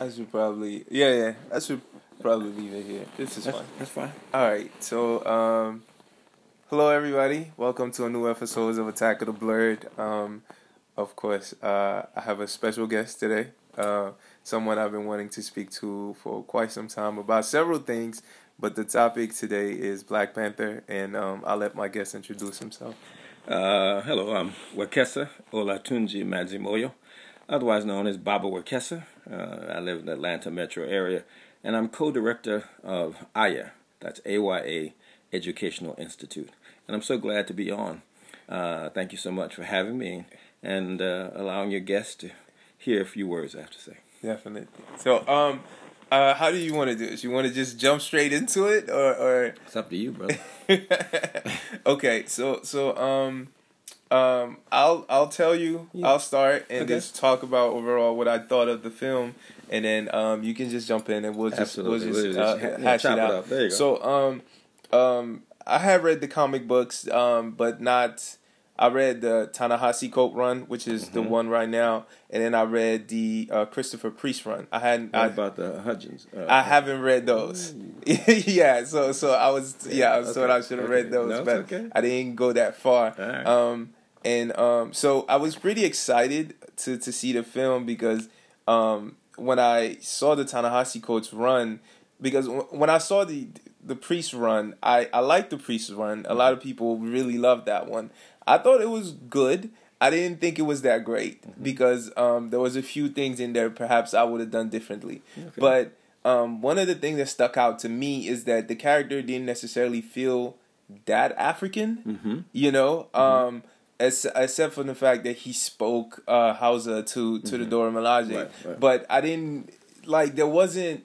I should probably yeah yeah I should probably leave it here. This is That's, fine. that's fine. All right, so um, hello everybody. Welcome to a new episode of Attack of the Blerd. Um, of course, uh, I have a special guest today. Uh, someone I've been wanting to speak to for quite some time about several things, but the topic today is Black Panther, and um, I'll let my guest introduce himself. Uh, hello, I'm Wekesa Olatunji Madzimoyo, otherwise known as Baba Wekesa. Uh, I live in the Atlanta metro area, and I'm co-director of AYA, that's AYA Educational Institute. And I'm so glad to be on. Uh, thank you so much for having me and uh, allowing your guests to hear a few words I have to say. Definitely. So, um, uh, how do you want to do this? You want to just jump straight into it, or, or It's up to you, brother. okay, so so um um I'll I'll tell you Yeah. I'll start and Okay. just talk about overall what I thought of the film and then um you can just jump in and we'll just Absolutely. we'll just, uh, yeah, hash chop it it out. up. There you go. So um um I have read the comic books um but not I read the Ta-Nehisi Coates run, which is the Mhm. one right now, and then I read the uh, Christopher Priest run. I hadn't. What I, about the Hudlins? Uh, I haven't read those. yeah, so so I was yeah, I thought I should have read those, No, but okay. I didn't go that far. Right. Um, and um, so I was pretty excited to to see the film because um, when I saw the Ta-Nehisi Coates run, because w- when I saw the the priest run, I I liked the priest run. A lot of people really loved that one. I thought it was good. I didn't think it was that great Mm-hmm. because um, there was a few things in there perhaps I would have done differently. Okay. But um, one of the things that stuck out to me is that the character didn't necessarily feel that African. Mhm. You know, um, as, except for the fact that he spoke uh, Hausa to to the Dora Milaje, Right, right. but I didn't like there wasn't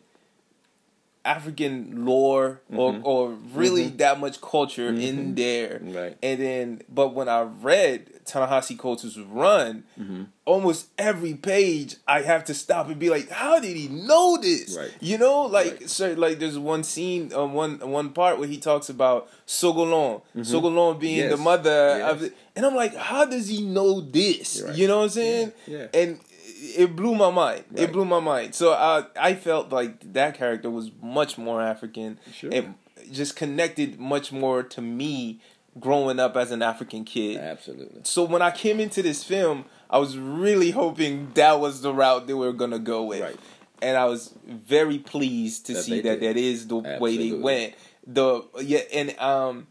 African lore or Mhm. or really Mhm. that much culture in Mhm. there. Right. And then, but when I read Ta-Nehisi Coates' run, Mhm. almost every page I have to stop and be like, "How did he know this?" Right. You know, like Right. so, like there's one scene, um, one one part where he talks about Sogolon, Sogolon being Yes. the mother of Yes. it, and I'm like, "How does he know this?" Right. You know what I'm saying? Yeah. And it blew my mind. It blew my mind. So I I felt like that character was much more African. Sure. It just connected much more to me growing up as an African kid. Absolutely. So when I came into this film, I was really hoping that was the route they were gonna go with, Right. and I was very pleased to That see that did. that is the way they went. The yeah, and um,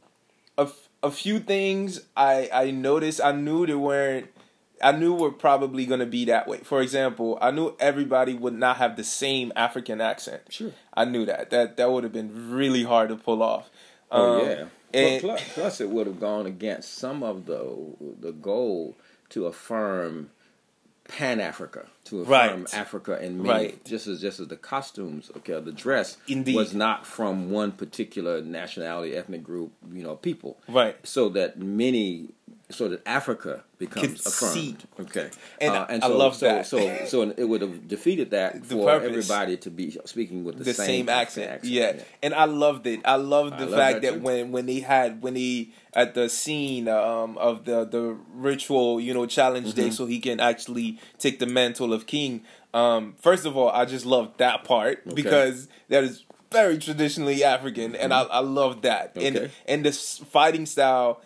a, f- a few things I I noticed. I knew they weren't. I knew were probably gonna be that way. For example, I knew everybody would not have the same African accent. Sure. I knew that. That that would have been really hard to pull off. Oh Um, yeah. and- plus, plus, it would have gone against some of the the goal to affirm Pan Africa, to affirm Right. Africa and me. Right. Just as just as the costumes, okay, the dress Indeed. was not from one particular nationality, ethnic group, you know, people. Right. So that many, so that Africa becomes affirmed. see. Okay. And Uh, I so, love so, that. So so it would have defeated that The for purpose. everybody to be speaking with the, the same, accent. accent. Yeah. and I loved it. I loved the I fact that that, when when they had when he at the scene um, of the the ritual, you know, challenge day, Mm-hmm. so he can actually take the mantle of king. Um, first of all, I just loved that part Okay. because that is very traditionally African, and I I love that. And Okay. and this fighting style.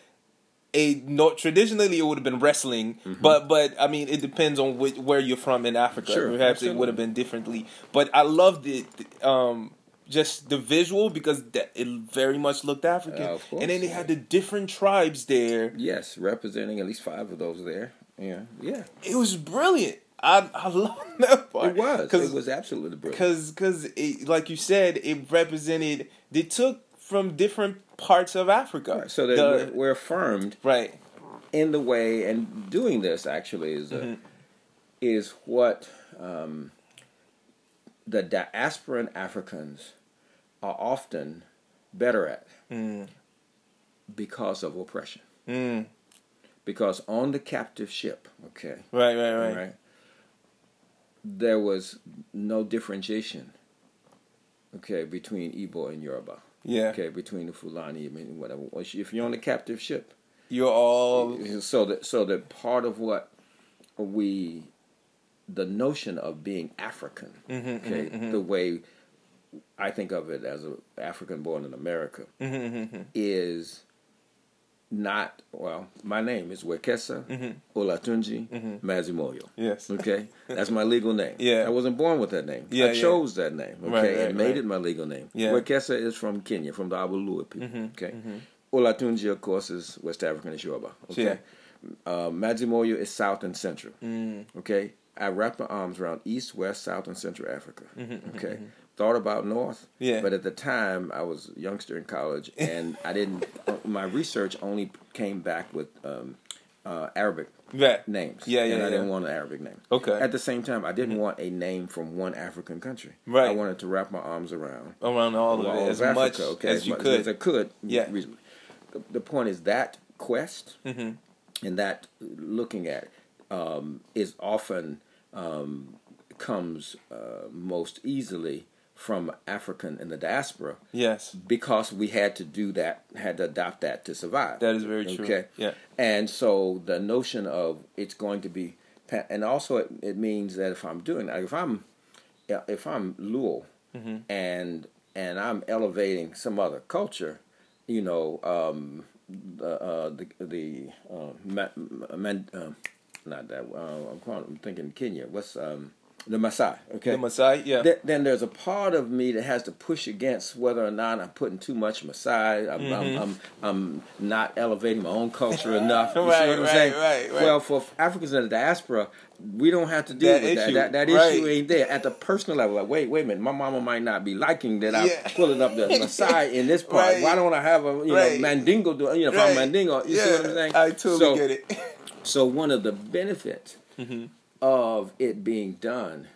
A no, traditionally it would have been wrestling, Mm-hmm. but but I mean it depends on which, where you're from in Africa. Sure, Perhaps it would have been differently, but I loved it. Um, just the visual because that it very much looked African, Uh, course, and then they yeah. had the different tribes there. Yes, representing at least five of those there. Yeah, yeah. It was brilliant. I I love that part. It was. because It was absolutely brilliant. because because like you said, it represented. They took from different parts of Africa, Right, so that The- we're, we're affirmed right. in the way, and doing this actually is a, Mm-hmm. is what um, the diasporan Africans are often better at Mm, because of oppression. mm, Because on the captive ship, okay, right, right, right, right, there was no differentiation, okay, between Igbo and Yoruba. Yeah, Okay, between the Fulani, I mean, whatever. If you're on a captive ship, you're all so that so that part of what we the notion of being African, Mm-hmm, okay, the way I think of it as an African born in America, Mm-hmm, is not well. My name is Wekesa Mm-hmm. Olatunji Madzimoyo. Yes. Okay, that's my legal name. Yeah. I wasn't born with that name. Yeah, I yeah. chose that name. Okay, Right, right, and made right. it my legal name. Yeah. Wekesa is from Kenya, from the Abaluhya people. Mm-hmm, Okay, Olatunji, of course, is West African and Yoruba. Okay, Yeah. uh, Madzimoyo is South and Central. Mm. Okay, I wrap my arms around East, West, South, and Central Africa. Mm-hmm, Okay, thought about North. Yeah. but at the time I was a youngster in college, and I didn't. my research only came back with um, uh, Arabic Right. names. Yeah, yeah, And I yeah. didn't want an Arabic name. Okay. Mm-hmm. At the same time, I didn't want a name from one African country. Right. I wanted to wrap my arms around Around all of it as of much Africa, okay, as you much could. as I could. Yeah. reasonably. The, the point is that quest Mm-hmm. and that looking at um, is often um, comes uh, most easily from African in the diaspora yes. because we had to do that, had to adopt that to survive. That is very true. Okay. Yeah. And so the notion of it's going to be, and also it, it means that if I'm doing that, if I'm, if I'm Luo, Mm-hmm. and and I'm elevating some other culture, you know, um, the uh, the the uh, ma- man, um not that uh, I'm, calling, I'm thinking Kenya. What's um, the Maasai? Okay, The Maasai, yeah. Th- then there's a part of me that has to push against whether or not I'm putting too much Maasai. I'm, I'm, I'm, I'm not elevating my own culture enough. You see Mm-hmm. Right, what I'm right, saying? right, right. Well, for Africans in the diaspora, we don't have to deal That with issue, that. That, that right. issue ain't there. At the personal level, like, wait, wait a minute, my mama might not be liking that I'm Yeah. pulling up the Maasai in this part. Right. Why don't I have a you Right. know Mandingo? Do, you know, if. I'm Mandingo, you yeah. see what I'm saying? I totally so, get it. so one of the benefits Mm-hmm. Of it being done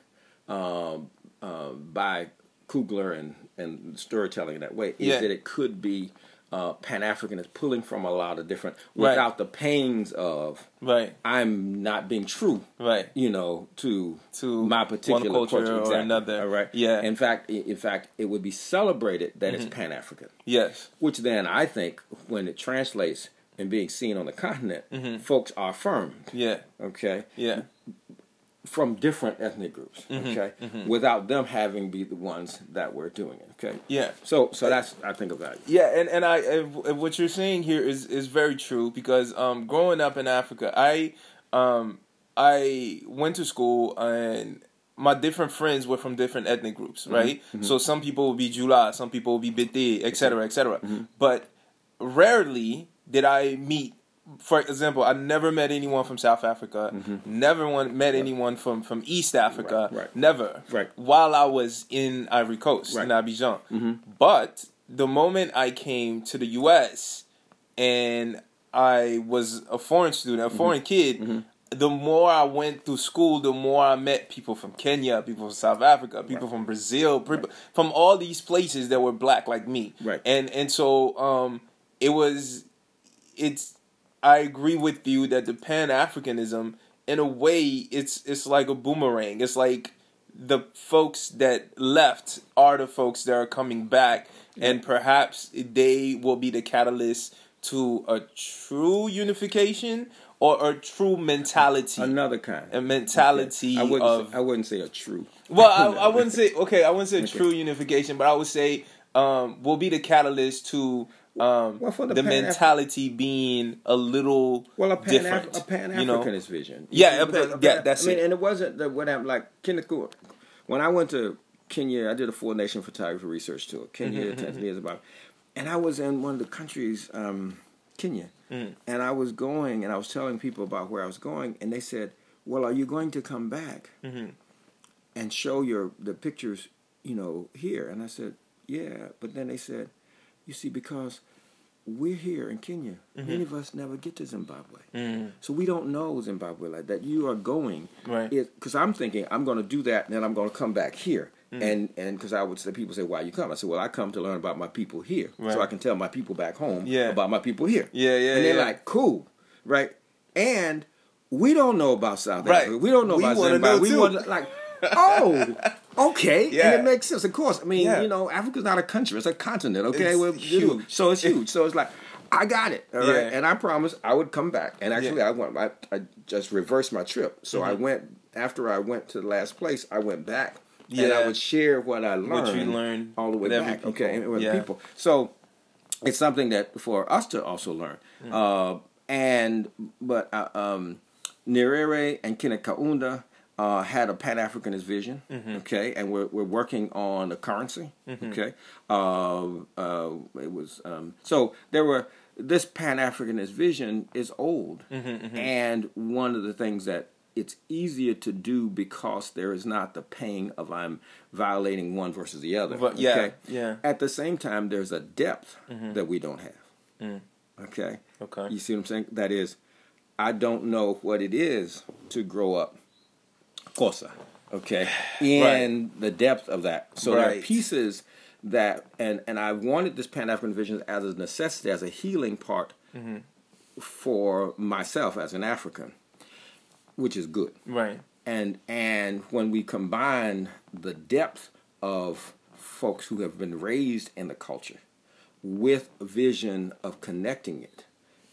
um, um, by Coogler and, and storytelling in that way is Yeah. that it could be uh, Pan African is pulling from a lot of different Right. without the pains of right. I'm not being true, Right. you know, to To my particular culture or Exactly. another. All right. Yeah. In fact, in fact, it would be celebrated that Mm-hmm. it's Pan African Yes. which then I think when it translates and being seen on the continent, folks are affirmed, Yeah. okay, Yeah. From different ethnic groups, mm-hmm, okay, mm-hmm. without them having be the ones that were doing it, okay. Yeah. So, so that's I think about it. Yeah, and and I what you're saying here is is very true because um, growing up in Africa, I um, I went to school and my different friends were from different ethnic groups, mm-hmm, right? So some people would be Jula, some people would be Bete, etc., etc. But rarely did I meet. For example, I never met anyone from South Africa. Mm-hmm. Never one, met anyone from, from East Africa. Right, right. Never. Right. While I was in Ivory Coast, in. Abidjan. Mm-hmm. But the moment I came to the U.S. and I was a foreign student, a mm-hmm. foreign kid, the more I went through school, the more I met people from Kenya, people from South Africa, people from Brazil, people from all these places that were black like me. Right. And and so um, it was, it's. I agree with you that the Pan Africanism, in a way, it's it's like a boomerang. It's like the folks that left are the folks that are coming back, and perhaps they will be the catalyst to a true unification or a true mentality. Another kind. a mentality I wouldn't. of say, I wouldn't say a true. well, I, I wouldn't say okay. I wouldn't say a true unification, but I would say um, will be the catalyst to um, Well, the the, mentality being a little Well, a pan different. a pan you know? Africanist vision. Yeah, see, Pan- yeah, that's I mean, it. and it wasn't the what I'm like Kenya. When I went to Kenya, I did a four nation photography research tour. Kenya, Mm-hmm, Tanzania, Zimbabwe, and I was in one of the countries, um, Kenya, Mm. and I was going, and I was telling people about where I was going, and they said, "Well, are you going to come back Mm-hmm. and show your the pictures, you know, here?" And I said, "Yeah," but then they said, "You see, because." We're here in Kenya. Mm-hmm. Many of us never get to Zimbabwe. Mm, So we don't know Zimbabwe like that. You are going, Right. Because I'm thinking I'm going to do that, and then I'm going to come back here, Mm. and and because I would say people say why you come, I said well I come to learn about my people here, Right. so I can tell my people back home Yeah. about my people here. Yeah, yeah, And they're yeah. like cool, right? And we don't know about South Right. Africa. We don't know We about Zimbabwe. know we want like. oh, okay, Yeah. and it makes sense. Of course, I mean, Yeah. you know, Africa's not a country; it's a continent. Okay, It's Well, huge. so it's huge. So it's like, I got it. All right, Yeah. and I promised I would come back. And actually. I went. I, I just reversed my trip. So I Mm-hmm. went after I went to the last place, I went back and I would share what I learned, What you learned all the way back. Okay, people. and with people. So it's something that for us to also learn. Mm. Uh, and but uh, um, Nyerere and Kenneth Kaunda uh, had a Pan Africanist vision. Mm-hmm. Okay, and we're we're working on a currency. Okay, uh, uh, it was um, so there were. This Pan Africanist vision is old, Mm-hmm, and one of the things that it's easier to do because there is not the pain of I'm violating one versus the other. But- yeah, okay? yeah. At the same time, there's a depth that we don't have. Okay. Okay. You see what I'm saying? That is, I don't know what it is to grow up, Xhosa. Okay. In the depth of that, so there are pieces that, and and I wanted this Pan African vision as a necessity, as a healing part mm-hmm. for myself as an African, which is good Right. and and when we combine the depth of folks who have been raised in the culture with a vision of connecting it,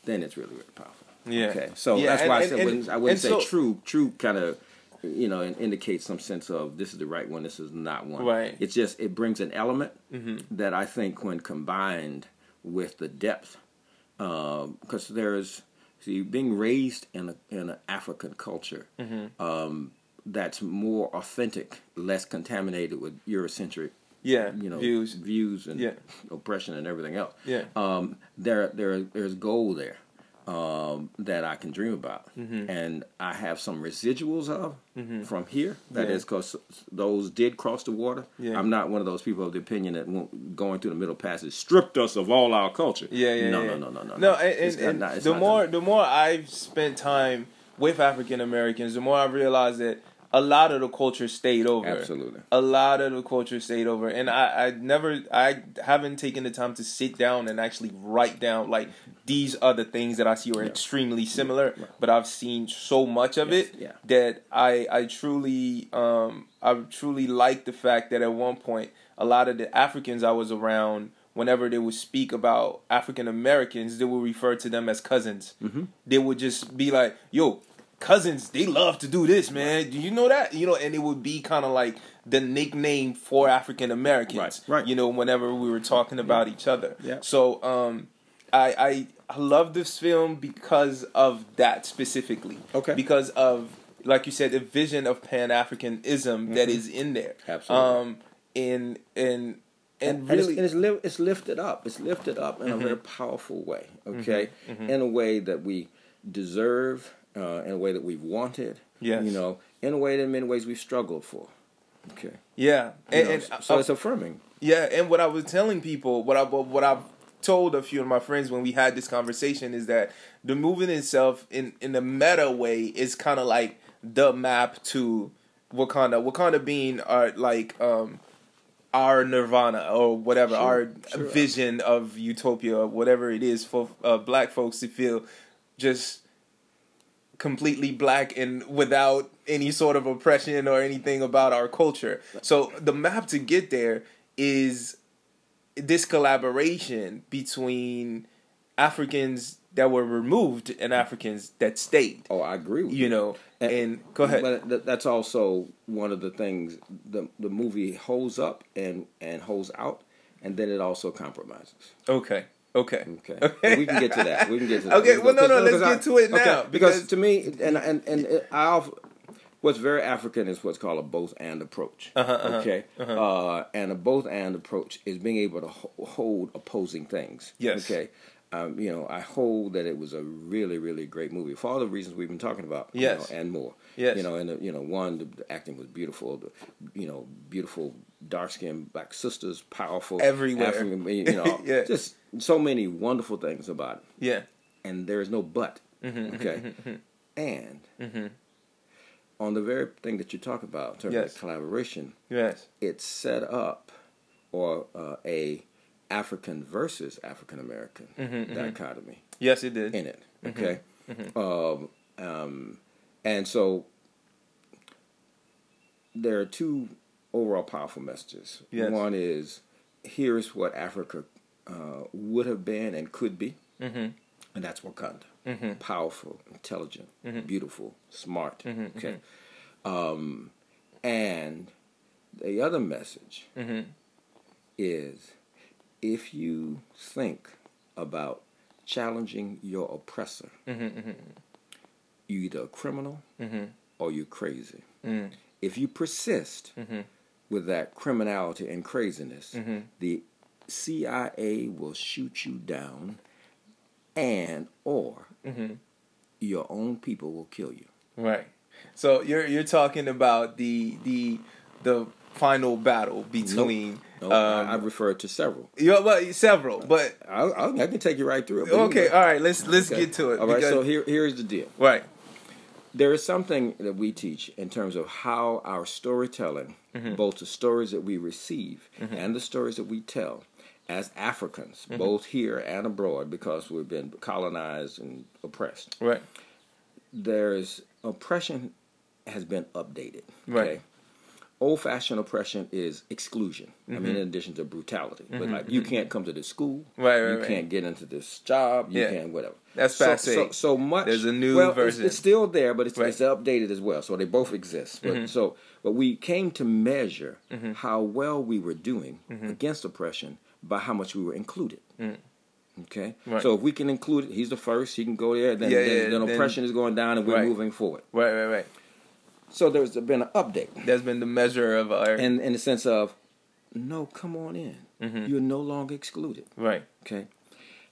then it's really really powerful. Yeah. Okay. So Yeah, that's and- why I and- said and- wouldn't, I wouldn't say so- true. True kind of you know and indicates some sense of this is the right one, this is not one. Right. It's just it brings an element Mm-hmm. that I think when combined with the depth because there's see being raised in a in an African culture Mm-hmm. um, that's more authentic, less contaminated with Eurocentric, Yeah. you know, views. views and Yeah. oppression and everything else. Yeah. Um, there there there's gold there um, that I can dream about, Mm-hmm. and I have some residuals of from here. That Yeah. is because those did cross the water. Yeah. I'm not one of those people of the opinion that going through the Middle Passage stripped us of all our culture. Yeah, yeah, no, yeah. no, no, no, no, No, and, not- and, not- the more done. the more I've spent time with African Americans, the more I realize that a lot of the culture stayed over. Absolutely. a lot of the culture stayed over, and I, I never, I haven't taken the time to sit down and actually write down like these are the things that I see are extremely similar, but I've seen so much of Yes, it yeah. that I, I truly, um, I truly like the fact that at one point a lot of the Africans I was around whenever they would speak about African Americans, they would refer to them as cousins. Mm-hmm. They would just be like, "Yo, cousins, they love to do this, man. Do you know that?" You know, and it would be kind of like the nickname for African Americans. Right, right. You know, whenever we were talking about each other. Yeah. So, um, I, I I love this film because of that specifically. Okay. Because of like you said, the vision of Pan Africanism that is in there. Mm-hmm. Absolutely. Um, and and and, and really, it's, and it's, li- it's lifted up. It's lifted up in a very powerful way. Okay, in a way that we deserve, uh, in a way that we've wanted. Yes. you know, in a way that in many ways we've struggled for. Okay, yeah, and, and so uh, it's affirming. Yeah, and what I was telling people, what I what I've told a few of my friends when we had this conversation is that the movement itself, in in a meta way, is kind of like the map to Wakanda. Wakanda being our like um our nirvana or whatever, Sure, our sure. vision of utopia, whatever it is for uh, black folks to feel just completely black and without any sort of oppression or anything about our culture. So the map to get there is this collaboration between Africans that were removed and Africans that stayed. Oh, I agree with You know, and, go ahead. But th- that's also one of the things the the movie holds up and and holds out, and then it also compromises. okay. Okay. Okay. But we can get to that. We can get to that. Okay, well, no, no, let's I- get to it okay, now, Because, because- to me, and and and I, what's very African is what's called a both and approach. Uh-huh, uh-huh, okay, uh and a both and approach is being able to ho- hold opposing things. Yes. Okay. Um, you know, I hold that it was a really, really great movie for all the reasons we've been talking about. you Yes. know, and more. Yes. You know, and the, you know, one, the, acting was beautiful. The, you know, beautiful dark skinned black sisters, powerful Everywhere. African, you know, Yeah. just so many wonderful things about it Yeah. and there is no but. Mm-hmm, Okay, and on the very thing that you talk about in terms Yes. of collaboration, Yes. it's set up or uh, a African versus African American Mm-hmm, dichotomy Yes, it did. in it. Okay, Um, um, and so there are two overall powerful messages. Yes. One is here's what Africa uh, would have been and could be, Mm-hmm. and that's Wakanda. Powerful, intelligent, beautiful, smart. Mm-hmm, Okay. Um, and the other message is if you think about challenging your oppressor, Mhm. Mhm. you're either a criminal Mhm. or you're crazy. Mm. If you persist Mhm. with that criminality and craziness, Mhm. the CIA will shoot you down and or your own people will kill you. Right. So you're you're talking about the the the final battle between No, I, I um referred to several. yeah, well, several, but I, I, I can take you right through it. but you okay, all right, let's let's Okay. get to it. All right, so here here's the deal. right. There is something that we teach in terms of how our storytelling, Mm-hmm. both the stories that we receive and the stories that we tell as Africans, Mm-hmm. both here and abroad, because we've been colonized and oppressed. Right. There's oppression has been updated. Right. Old fashioned oppression is exclusion. I Mm-hmm. mean, in addition to brutality, but like you can't come to this school, Right, right, you right. can't get into this job, you Yeah. can't whatever. That's so, so, so much. There's a new well, it's- version. It's, still there, but it's, Right. it's updated as well. So they both exist. But Mm-hmm. so, but we came to measure how well we were doing Mm-hmm. against oppression by how much we were included. Okay, Mm. Right. so if we can include it, he's the first. He can go there. Then, Yeah, then, yeah, then then- oppression is going down, and we're Right. moving forward. Right, right, right. So there's been an update, There's been the measure of our and in the sense of, no, come on in. Mm-hmm. You're no longer excluded. right. Okay.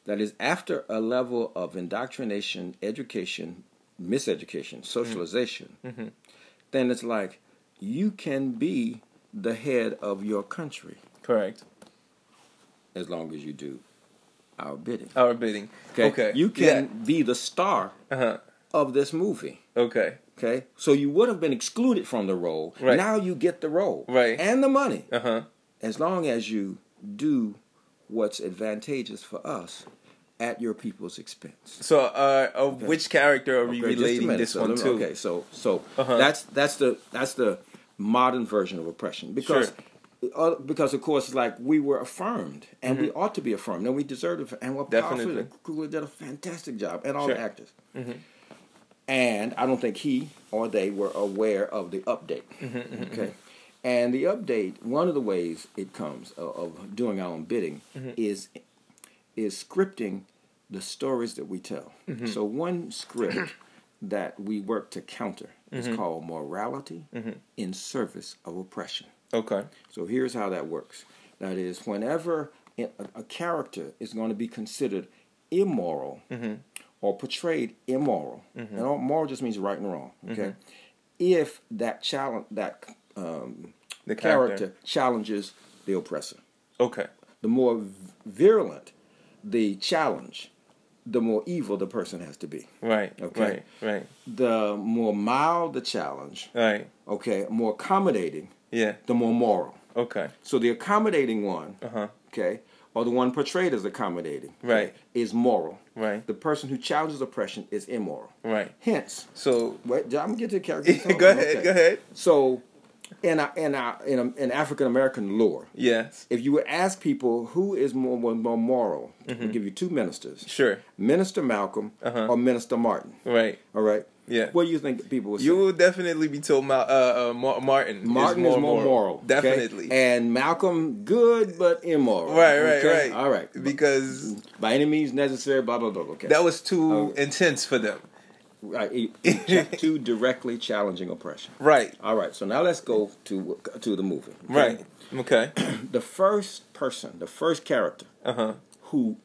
That is after a level of indoctrination, education, miseducation, socialization, Mm-hmm. then it's like you can be the head of your country Correct. as long as you do our bidding. Our bidding. Okay. Okay. You can be the star Uh-huh. of this movie. Okay. Okay. So you would have been excluded from the role. Right. Now you get the role. Right. And the money. Uh-huh. As long as you do what's advantageous for us at your people's expense. So, uh, of which character are we Okay, relating minute. this So one to? Okay, so so Uh-huh. that's that's the that's the modern version of oppression because uh, because of course like we were affirmed and we ought to be affirmed and we deserve it and we're powerful. Mm-hmm. Definitely. The crew did a fantastic job and all Sure. the actors. And I don't think he or they were aware of the update. Mm-hmm, okay. And the update, one of the ways it comes of, of doing our own bidding Mm-hmm. is is scripting the stories that we tell. Mm-hmm. So one script that we work to counter Mm-hmm. is called morality in service of oppression. Okay. So here's how that works. That is, whenever a, a character is going to be considered immoral Mm-hmm. Or portrayed immoral, and all, moral just means right and wrong. Okay, Mm-hmm. if that challenge that um, The character. character. challenges the oppressor, Okay. the more virulent the challenge, the more evil the person has to be. Right. Okay. Right. Right. The more mild the challenge, Right. okay, more accommodating, Yeah. the more moral. Okay. So the accommodating one, Uh huh. okay, or the one portrayed as accommodating, Right. is moral. Right. The person who challenges oppression is immoral. Right. Hence, So. wait, I'm gonna get to the character. go ahead. Go ahead. So, in a, in a, in, a, in African American lore, Yes. if you would ask people who is more more, moral, we'll give you two ministers: Sure. Minister Malcolm Uh-huh. or Minister Martin. Right. All right. Yeah. What do you think people would say? You will definitely be told Ma- uh, uh, Ma- Martin. Martin is more, moral, okay? Definitely. and Malcolm good but immoral. Right, right, okay? right. All right, Because by any means necessary. Blah blah blah. Okay, that was too Oh. intense for them. right. Too directly challenging oppression. Right. All right, so now let's go to to the movie. okay? Right. Okay. The first person, the first character Uh huh. who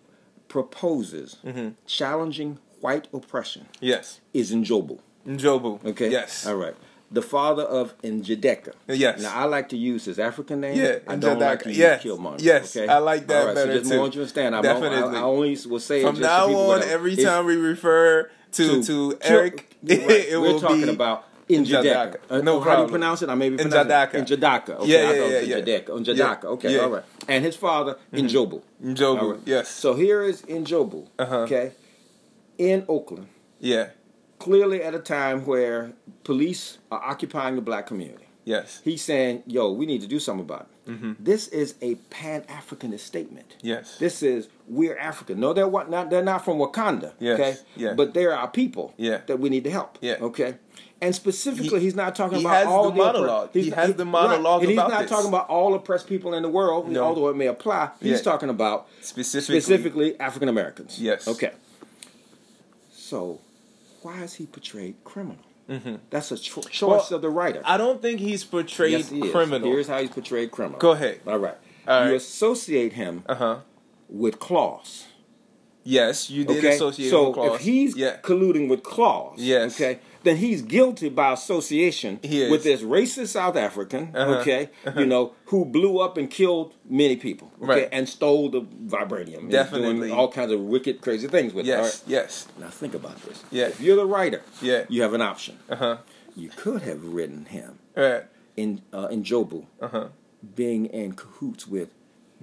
proposes Mm-hmm. challenging white oppression Yes. is Njobu. Njobu. Okay. Yes. All right. The father of Njideka. Yes. Now I like to use his African name. Yeah, I don't like to use Yes. Killmonger. Yes, Okay? I like that All right, better so just too. want you to understand. I, Definitely. I, I only will say it From just now on, every It's- time we refer to to, Kill- Eric, right. it We're will talking be about. Njideka. Uh, No how do you pronounce it? I may be Njidaka. pronouncing it. Njidaka. Okay, Yeah, yeah, yeah, was yeah. Yeah. Okay, Yeah. all right. And his father, Njobu. Njobu. Right. Yes. So here is Njobu. Uh-huh. Okay, in Oakland. yeah. clearly at a time where police are occupying the black community. Yes. He's saying, yo, we need to do something about it. Mm-hmm. This is a pan Africanist statement. Yes. This is we're African. No, they're what not they're not from Wakanda. Yes, Okay. yeah. But they're our people Yeah. that we need to help. Yeah. Okay. And specifically, He- he's not talking he about all the monologue. oppre- He has the monologue and he's not this. talking about all oppressed people in the world, No. although it may apply. He's Yeah. talking about Specifically. specifically African Americans. Yes. Okay. So, why is he portrayed criminal? That's a cho- choice Well, of the writer. I don't think he's portrayed yes, he criminal. Here's how he's portrayed criminal. Go ahead. All right. All you associate him Uh huh. with Klaue. Yes, you did Okay. associate so with Klaue. if he's yeah. colluding with Klaue, Yes. okay, then he's guilty by association with this racist South African, Uh-huh. okay, you know, who blew up and killed many people, okay, Right. and stole the vibranium, and Definitely. doing all kinds of wicked, crazy things with it. all yes, yes. Now think about this. Yeah. If you're the writer, Yeah. you have an option. uh huh, You could have written him right, in uh, Njobu uh huh, being in cahoots with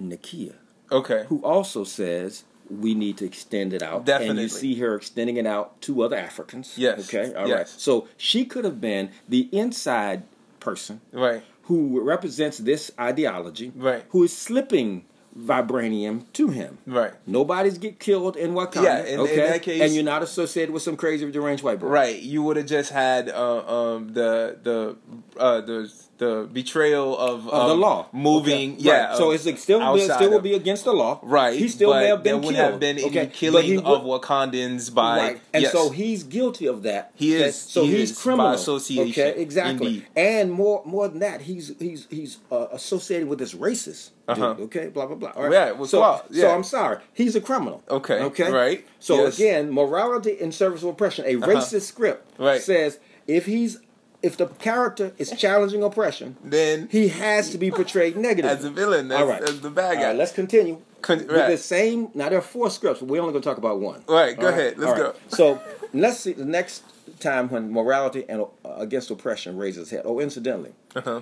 Nakia, okay, who also says we need to extend it out. And you see her extending it out to other Africans. Yes, Okay. All right. yes. So she could have been the inside person right, who represents this ideology, Right. who is slipping vibranium to him. right, Nobody's get killed in Wakanda. Yeah, in- in okay? that case- and you're not associated with some crazy deranged white boy. right. You would have just had uh, um the the uh the the betrayal of, Of the um, law, moving. Okay, Yeah, right. So it's like still outside still will be against the law. right. He still may have been there would killed. have been okay? any killing he of Wakandans by right. And yes. so he's guilty of that. He Okay? is- So he he's is by criminal. association. Okay, exactly. Indeed. And more more than that, he's he's he's uh, associated with this racist. Uh-huh. okay, blah blah blah. All right. Yeah, with so, Klaue, so yeah. I'm sorry, he's a criminal. Okay, Okay. right. So Yes. again, morality in service of oppression. A racist script Right. says if he's if the character is challenging oppression, then he has to be portrayed negatively as a villain, as, All right. as the bad guy. right, let's continue. Con- With right. the same, now there are four scripts, but we're only going to talk about one. Right, go All ahead. Let's All go. So let's see the next time when morality and uh, against oppression raises head. Oh, incidentally, uh-huh.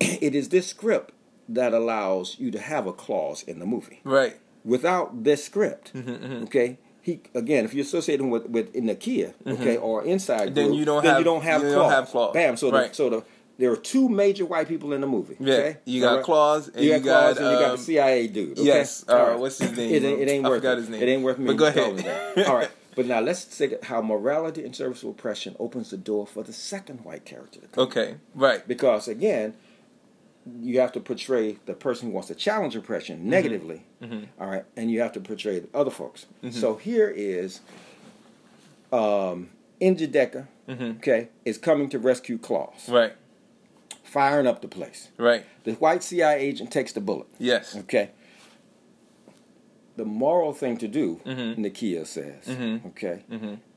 it is this script that allows you to have a Klaue in the movie. Right. Without this script, Mm-hmm, okay. He again, if you associate him with with Nakia, okay, or inside, Mm-hmm. Then group, you don't then have- you don't have you Klaue. don't have Klaue. Bam. So Right. the, so the there are two major white people in the movie. Yeah. Okay? You got right? Klaue and you you got Klaue got, and you got um, the CIA dude. Okay? Yes. All Uh, what's his name? It, ain't- it ain't I worth forgot it. his name. It ain't worth me. But go ahead. that. All right. But now let's take how morality and service of oppression opens the door for the second white character to come. Okay. Right. Because again, you have to portray the person who wants to challenge oppression Mm-hmm. negatively. all right, and you have to portray the other folks. So here is um Njideka, okay, is coming to rescue Klaue, Mm-hmm. Right. firing up the place. Right. The white CIA agent takes the bullet. Yes. Okay. The moral thing to do, Mhm. Nakia says, Mhm. okay,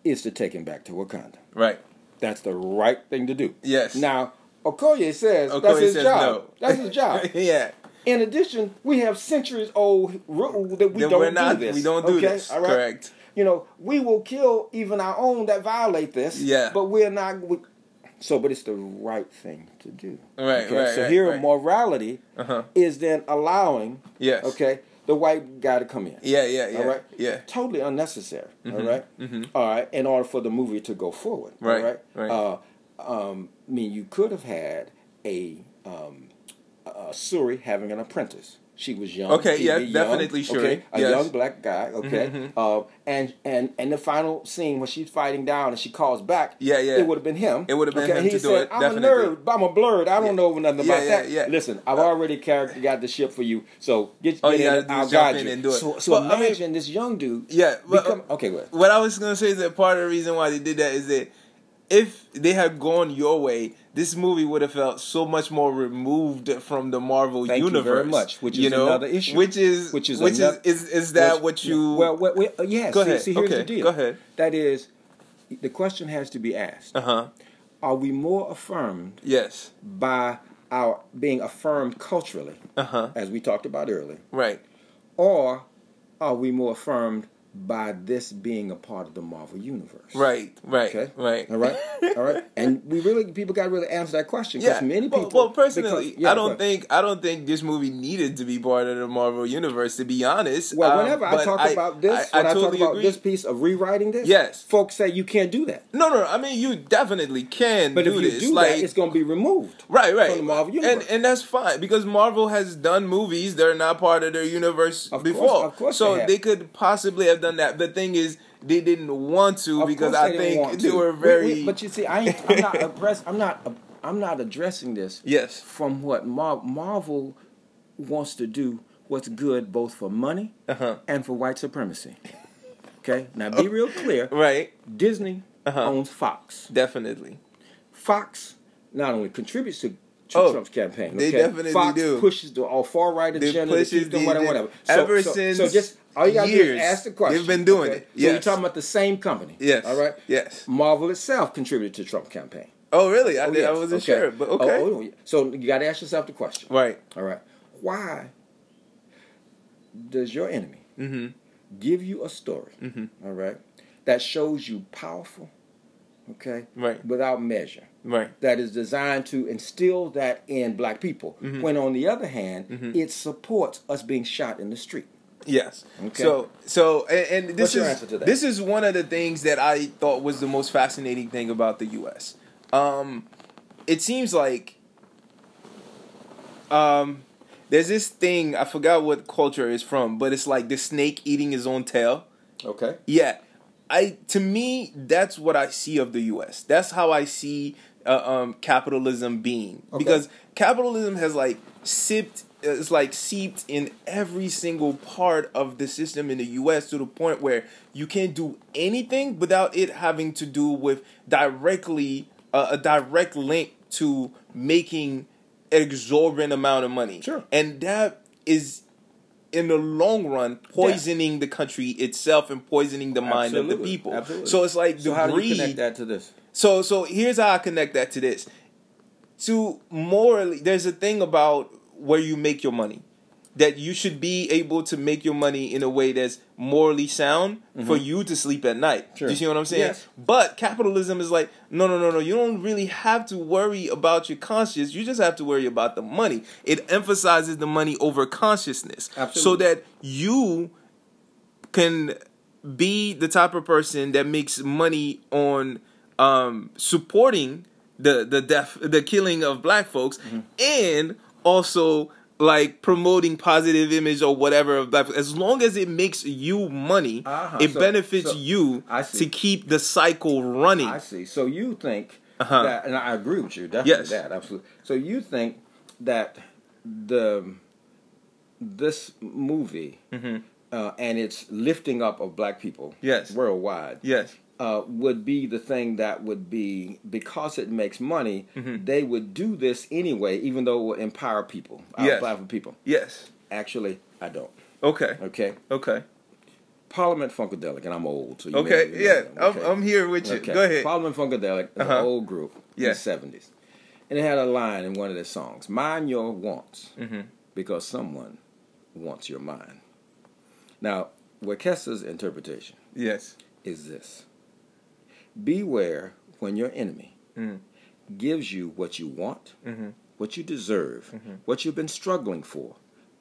is to take him back to Wakanda. Right. That's the right thing to do. Yes. Now, Okoye says that's his says job. no. That's his job. yeah. In addition, we have centuries old rule that we That don't we're not- do this. we don't do okay? this. All right? Correct. You know, we will kill even our own that violate this. Yeah. But we're not. We, so, but it's the right thing to do. Right, Okay? right, So right, here, right. morality Uh-huh. is then allowing. Yes. Okay, the white guy to come in. Yeah, yeah, yeah. All right. Yeah. Totally unnecessary. All right. mhm. All right. In order for the movie to go forward. Right, All right. right. Uh, um, I mean, you could have had a um, a Shuri having an apprentice. She was young. Okay, yeah, young, definitely Shuri, Okay, a yes. young black guy. Okay, Mhm, uh, and and and the final scene when she's fighting down and she calls back. Yeah, yeah. It would have been him. It would have been okay? him he to do it, I'm definitely. a nerd. I'm a blerd. I don't Yeah. know nothing Yeah, about yeah, that. yeah. Listen, I've already character got the ship for you. So get, get you in gotta and do I'll guide in you. and do it. So, so Well, I mean- imagine this young dude. Yeah. But, Become, okay, what I was gonna say is that part of the reason why they did that is that if they had gone your way, this movie would have felt so much more removed from the Marvel Thank you universe. very much, which you is know? another issue. Which is Which is which another- is, is is that Which- what you? Well, well, well yes. Go see, ahead. see, here's Okay, the deal. go ahead. That is, the question has to be asked: uh huh. Are we more affirmed Yes. by our being affirmed culturally, Uh huh. as we talked about earlier, Right. or are we more affirmed by this being a part of the Marvel universe? Right. Right. Okay. Right. All right. All right. And we really, people got to really answer that question because Yeah. many people. well, personally, because- yeah, I don't think I don't think this movie needed to be part of the Marvel universe. To be honest, Well, Um, whenever I but talk about this, I, when I, totally talk about agree. this piece of rewriting this, Yes. folks say you can't do that. No, no, I mean you definitely can But do if you this. do like, that, it's going to be removed. Right, right. from the Marvel and universe. and that's fine because Marvel has done movies that are not part of their universe Of course, before. of course so they they could possibly have done that. The thing is, they didn't want to Of because I think they were We- we- very. but you see, I ain't, I'm not address, I'm not I'm not addressing this yes. from what Mar- Marvel wants to do what's good both for money Uh-huh. and for white supremacy. Okay, now be real clear. Right. Disney Uh-huh. owns Fox. Definitely. Fox not only contributes to, Oh, Trump's campaign, they definitely Fox do. pushes the all far right They agenda, pushes to keep them the- whatever, whatever. ever so, since so just all you gotta do is ask the question. they've been doing okay? it. So you're talking about the same company. Yes. All right. Yes. Marvel itself contributed to Trump campaign. Oh, really? I, Oh, did, I yes. wasn't Okay. sure, but Oh, okay. oh, yeah. so you got to ask yourself the question. Right. All right. Why does your enemy Mm-hmm. give you a story, Mhm. all right, that shows you powerful, okay, Right. without measure, Right. that is designed to instill that in black people, Mm-hmm. when on the other hand, it supports us being shot in the street. Yes. Okay. So so and, and this is answer to that? this is one of the things that I thought was the most fascinating thing about the U.S. Um, it seems like um, there's this thing I forgot what culture is from, but it's like the snake eating his own tail. Okay. Yeah, I to me that's what I see of the U.S. That's how I see uh, um, capitalism being Okay. because capitalism has like sipped, it's like seeped in every single part of the system in the U.S. to the point where you can't do anything without it having to do with directly uh, a direct link to making exorbitant amount of money. Sure. and that is in the long run poisoning the country itself and poisoning the mind of the people. Absolutely. So it's like So the how do you connect that to this? So so here's how I connect that to this. To morally, there's a thing about where you make your money. That you should be able to make your money in a way that's morally sound for you to sleep at night. Mm-hmm. Sure. Do you see what I'm saying? Yes. But capitalism is like, no, no, no, no. You don't really have to worry about your conscience. You just have to worry about the money. It emphasizes the money over consciousness. So that you can be the type of person that makes money on um, supporting the the death the killing of black folks Mm-hmm. and also like promoting positive image or whatever of black as long as it makes you money Uh-huh. it So- benefits so- you to keep the cycle running I see. So you think Uh-huh. that, and I agree with you, definitely Yes. that, absolutely. So you think that the this movie uh, and its lifting up of black people, Mm-hmm. Yes. worldwide, yes uh, would be the thing that would be because it makes money. Mm-hmm. They would do this anyway, even though it would empower people, uh, Yes. people. yes Actually, I don't. okay Okay, okay Parliament Funkadelic, and I'm old, so you okay you yeah know, I'm, I'm here with you Okay. go ahead Parliament Funkadelic is Uh-huh. an old group in Yeah. the seventies, and it had a line in one of their songs: "Mind your wants, Mhm. because someone wants your mind." Now, Wekesa's interpretation yes is this: Beware when your enemy Mm. gives you what you want, Mhm. what you deserve, Mm-hmm. what you've been struggling for,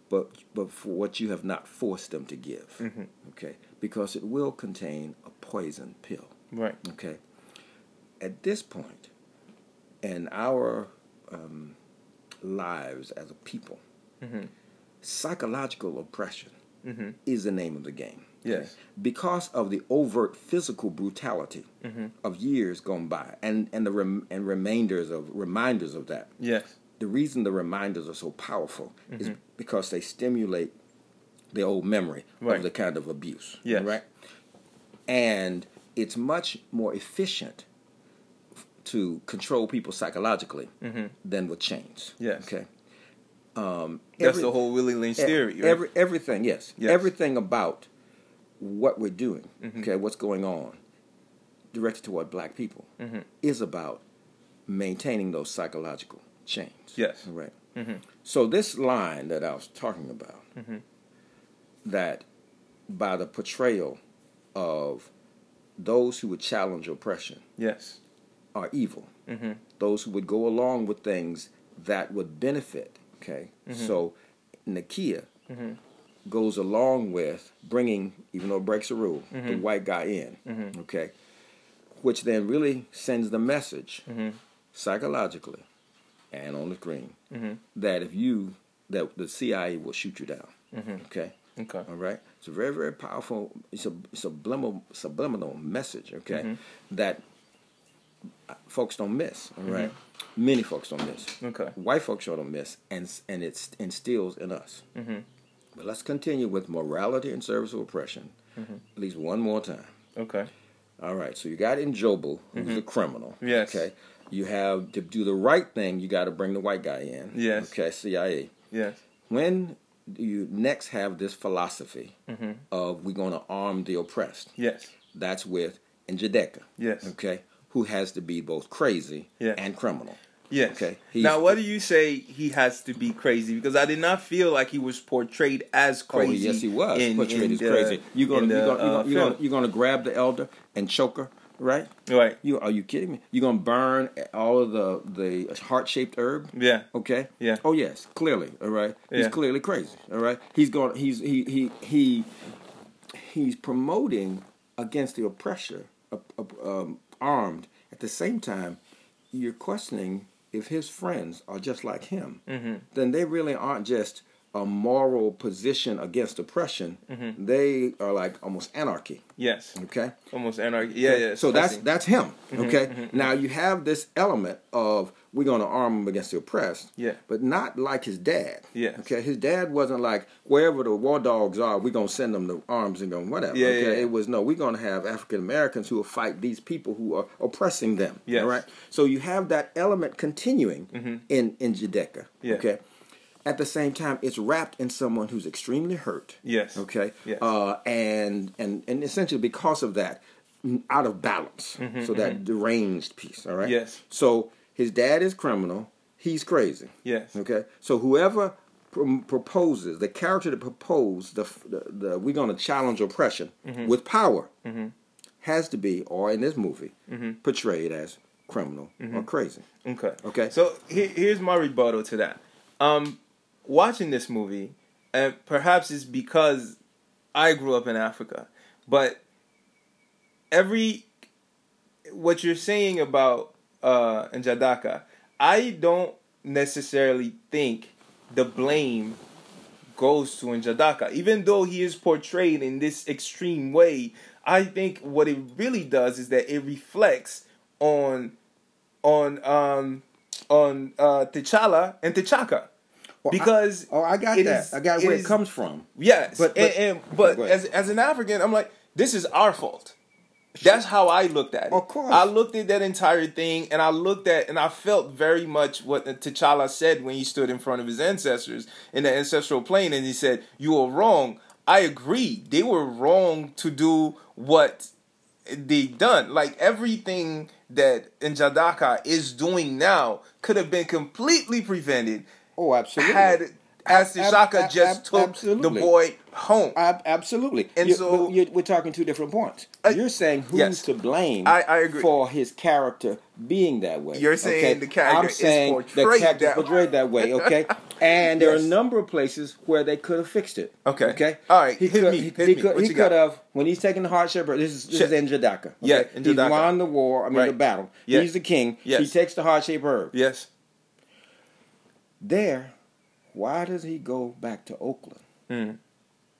but but for what you have not forced them to give. Mhm. Okay, because it will contain a poison pill. right Okay. At this point in our um, lives as a people, Mhm. psychological oppression Mhm. is the name of the game. Yes Because of the overt physical brutality Mhm. of years gone by, and and the rem- and remainders of reminders of that. yes The reason the reminders are so powerful is Mhm. because they stimulate the old memory Right. of the kind of abuse. Yes. Right? And it's much more efficient to control people psychologically Mhm. than with chains. Yes. Okay. Um, that's every- the whole Willie Lynch e- theory right? Every, everything, yes. Yes. Everything about what we're doing, Mhm. okay, what's going on, directed toward black people, Mhm. is about maintaining those psychological chains. Yes. Right. Mhm. So this line that I was talking about, Mhm. that by the portrayal of those who would challenge oppression yes are evil, Mhm. those who would go along with things that would benefit. Okay, so Nakia. Goes along with bringing, even though it breaks a rule, the Mhm. white guy in. Mhm. Okay, which then really sends the message Mhm. psychologically and on the screen Mhm. that if you that the CIA will shoot you down. Mhm. Okay, Okay. All right. It's a very, very powerful. It's a subliminal, subliminal message. Okay, Mm-hmm. that folks don't miss. All right? Many folks don't miss. Mm-hmm. Okay. White folks sure don't miss, and and it instills in us. Mm-hmm. But let's continue with morality and service of oppression. Mm-hmm. At least one more time. Okay. All right. So you got Njobu, who's a criminal. Mm-hmm. Yes. Okay. You have to do the right thing. You got to bring the white guy in. Yes. Okay. CIA. Yes. When do you next have this philosophy Mm-hmm. of we're going to arm the oppressed? Yes. That's with Njadaka. Yes. Okay. Who has to be both crazy Yeah. and criminal. Yes. Okay. He's- Now, what do you say he has to be crazy? Because I did not feel like he was portrayed as Oh, crazy. yes, he was in- portrayed in as the- crazy. You're gonna, you're the, gonna, you're uh, gonna, you're gonna, you're gonna grab the elder and choke her, right? Right. You are you kidding me? You're gonna burn all of the the heart shaped herb. Yeah. Okay. Yeah. Oh yes, clearly. All right. He's Yeah. clearly crazy. All right. He's going. He's he he he he's promoting against the oppressor, uh, uh, um, armed. At the same time, you're questioning if his friends are just like him. Mm-hmm. Then they really aren't just a moral position against oppression. Mm-hmm. They are like almost anarchy. Yes. Okay. Almost anarchy. Yeah. Yeah. So that's that's him. Mm-hmm, Okay. Now you have this element of we're going to arm him against the oppressed. Yeah. But not like his dad. Yeah. Okay. His dad wasn't like wherever the war dogs are, we're going to send them the arms and go whatever. Yeah, okay. yeah, yeah. It was no. We're going to have African Americans who will fight these people who are oppressing them. Yes. All right. So you have that element continuing in in Jadaka. Mm-hmm. Yeah. Okay. At the same time, it's wrapped in someone who's extremely hurt. Yes. Okay. Yes. Uh, and and and essentially because of that, out of balance. so that deranged piece. All right. Mm-hmm, Yes. So his dad is criminal. He's crazy. Yes. Okay. So whoever pr- proposes the character that proposed the the, the we're going to challenge oppression Mm-hmm. with power has to be, or in this movie, Mm-hmm. portrayed as criminal or crazy. Okay. Okay. So here, here's my rebuttal to that. Um, watching this movie, and perhaps it's because I grew up in Africa, but every what you're saying about uh, Njadaka, I don't necessarily think the blame goes to Njadaka, even though he is portrayed in this extreme way. I think what it really does is that it reflects on on um on uh T'Challa and T'Chaka. Well, I- because oh, I got it that. is- I got where it comes from. Yes, But- but- and but as as an African, I'm like, this is our fault. That's how I looked at it. Of course. I looked at that entire thing, and I looked at and I felt very much what T'Challa said when he stood in front of his ancestors in the ancestral plane, and he said, "You are wrong." I agree. They were wrong to do what they done. Like everything that Njadaka is doing now could have been completely prevented Oh, absolutely. had as Ab- just ab- took absolutely. the boy home. Ab- absolutely. And You- so- but you- we're talking two different points. Uh, You're saying who's yes. to blame I- I agree. for his character being that way. You're saying the character I'm is saying the portrayed character that way. portrayed that way. Okay, and there Yes. are a number of places where they could have fixed it. Okay. Okay. All right, He hit could. me, hit he me. could. What He you got? could have when he's taking the hardship. This is this is in Jadaka. Okay? Yeah, in He's Jadaka. won the war. I mean Right. the battle. Yeah. He's the king. Yes. He takes the shaped herb. yes. There, why does he go back to Oakland Mm.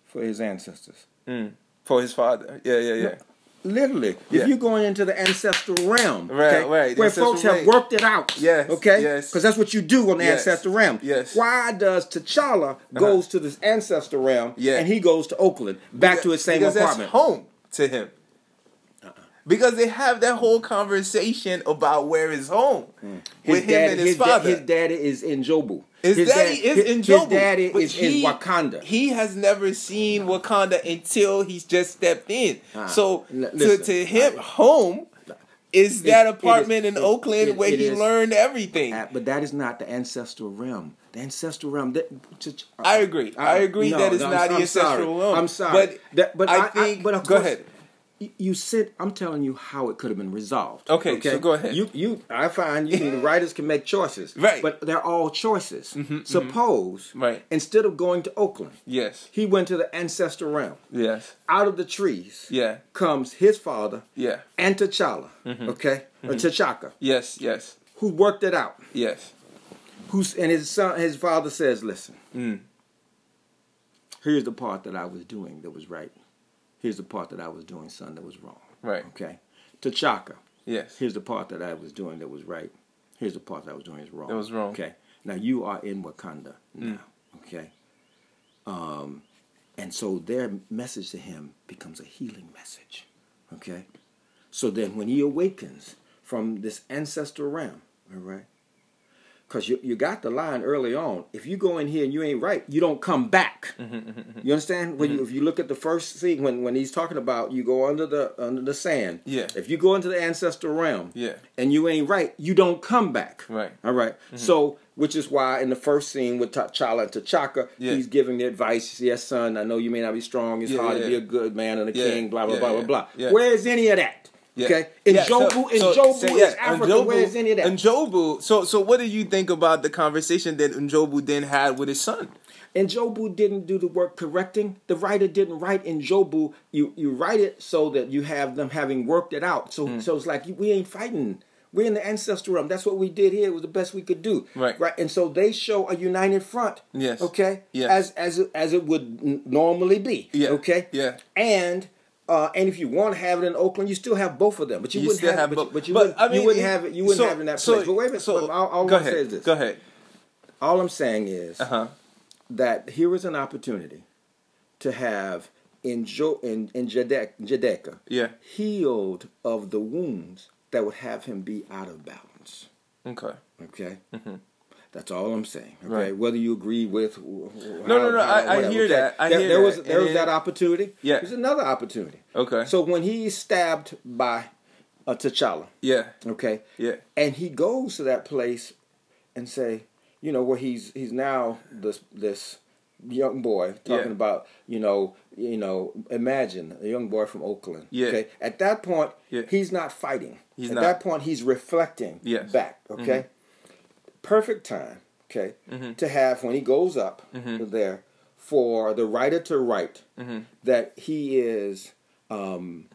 for his ancestors? Mm. For his father. Yeah, yeah, yeah. Literally, Yeah. if you're going into the ancestral realm, Right, okay, right, the where folks have worked it out, Yes, okay, yes. because that's what you do on the Yes, ancestral realm. yes. Why does T'Challa goes to this ancestral realm, Yeah. and he goes to Oakland, back to his same because apartment? That's home to him. Because they have that whole conversation about where is home with him and his, his, da- father. his daddy is Njobu. His, daddy dad- is his, in His Jobu. daddy but is he- in Wakanda. He has never seen Wakanda until he's just stepped in. Ah, so l- to, listen, to him, I- home is that it is- apartment in it- Oakland it- where he is- learned everything. Uh, but that is not the ancestral realm. The ancestral realm. That, to- I agree. I agree no, that it's no, not I'm- the I'm ancestral sorry. realm. I'm sorry. But, That- but I I, think. but of go course, ahead. You- sit. I'm telling you how it could have been resolved. Okay, so go ahead. You, you. I find you the writers can make choices, Right. Mm-hmm, But they're all choices. Suppose, Right. instead of going to Oakland, Yes. he went to the ancestral realm. Yes. Out of the trees, Yeah. comes his father Yeah. and T'Challa. Mm-hmm. Okay, or T'Chaka, Yes. Yes. who worked it out. Yes. Who's and his son, his father says, "Listen, Mm. Here's the part that I was doing that was right. Here's the part that I was doing, son, that was wrong. Right. Okay. T'Chaka. Yes. Here's the part that I was doing that was right. Here's the part that I was doing is wrong. That was wrong. Okay. Now you are in Wakanda now. Okay. Um, and so their message to him becomes a healing message. Okay. So then when he awakens from this ancestral realm, all right, because you, you got the line early on. If you go in here and you ain't right, you don't come back. Mm-hmm, mm-hmm, mm-hmm. You understand? When you, if you look at the first scene when, when he's talking about you go under the under the sand. Yeah. If you go into the ancestral realm. Yeah. And you ain't right, you don't come back. Right. All right? So which is why in the first scene with T'Challa and T'Chaka, Yeah. he's giving the advice. Yes, son, I know you may not be strong. It's Yeah, hard yeah. to be a good man and a king. Blah blah blah blah blah. Where's any of that? Yeah. Okay. In Yeah, Jobu, so- Jobu so, is yeah, Africa. Njobu- Where's any of that? Njobu. So, so what do you think about the conversation that Njobu then had with his son? And Jobu didn't do the work correcting. The writer didn't write in Jobu. You you write it so that you have them having worked it out. So Hmm. so it's like we ain't fighting. We're in the ancestral realm. That's what we did here. It was the best we could do. Right. Right. And so they show a united front. Yes. Okay. Yes. As as as it would n- normally be. Yeah. Okay. Yeah. And. Uh, and if you want to have it in Oakland, you still have both of them, but you, You wouldn't still have, have but, both- but you but, wouldn't, I mean, you wouldn't it- have it. You wouldn't so- have it in that so- place. But wait a minute. so- all, all go I'm ahead. saying is this. Go ahead. All I'm saying is Uh huh. that here is an opportunity to have in jo- in, in Jadaka Yeah. healed of the wounds that would have him be out of balance. Okay. Okay, that's all I'm saying. Okay, Mm-hmm. Right. whether you agree with No, no, no, I- I hear that. I there, hear there that. was there And was that opportunity. Yeah. there's another opportunity. Okay. So when he's stabbed by uh, T'Challa, Yeah. okay, Yeah. and he goes to that place and say, you know, where he's he's now this this young boy talking Yeah. about, you know, you know, imagine a young boy from Oakland. Yeah. Okay. At that point, Yeah. he's not fighting. He's At not. that point, he's reflecting Yes. Mm-hmm. back. Okay. Perfect time. Okay. To have when he goes up Mm-hmm. there for the writer to write Mm-hmm. that he is um,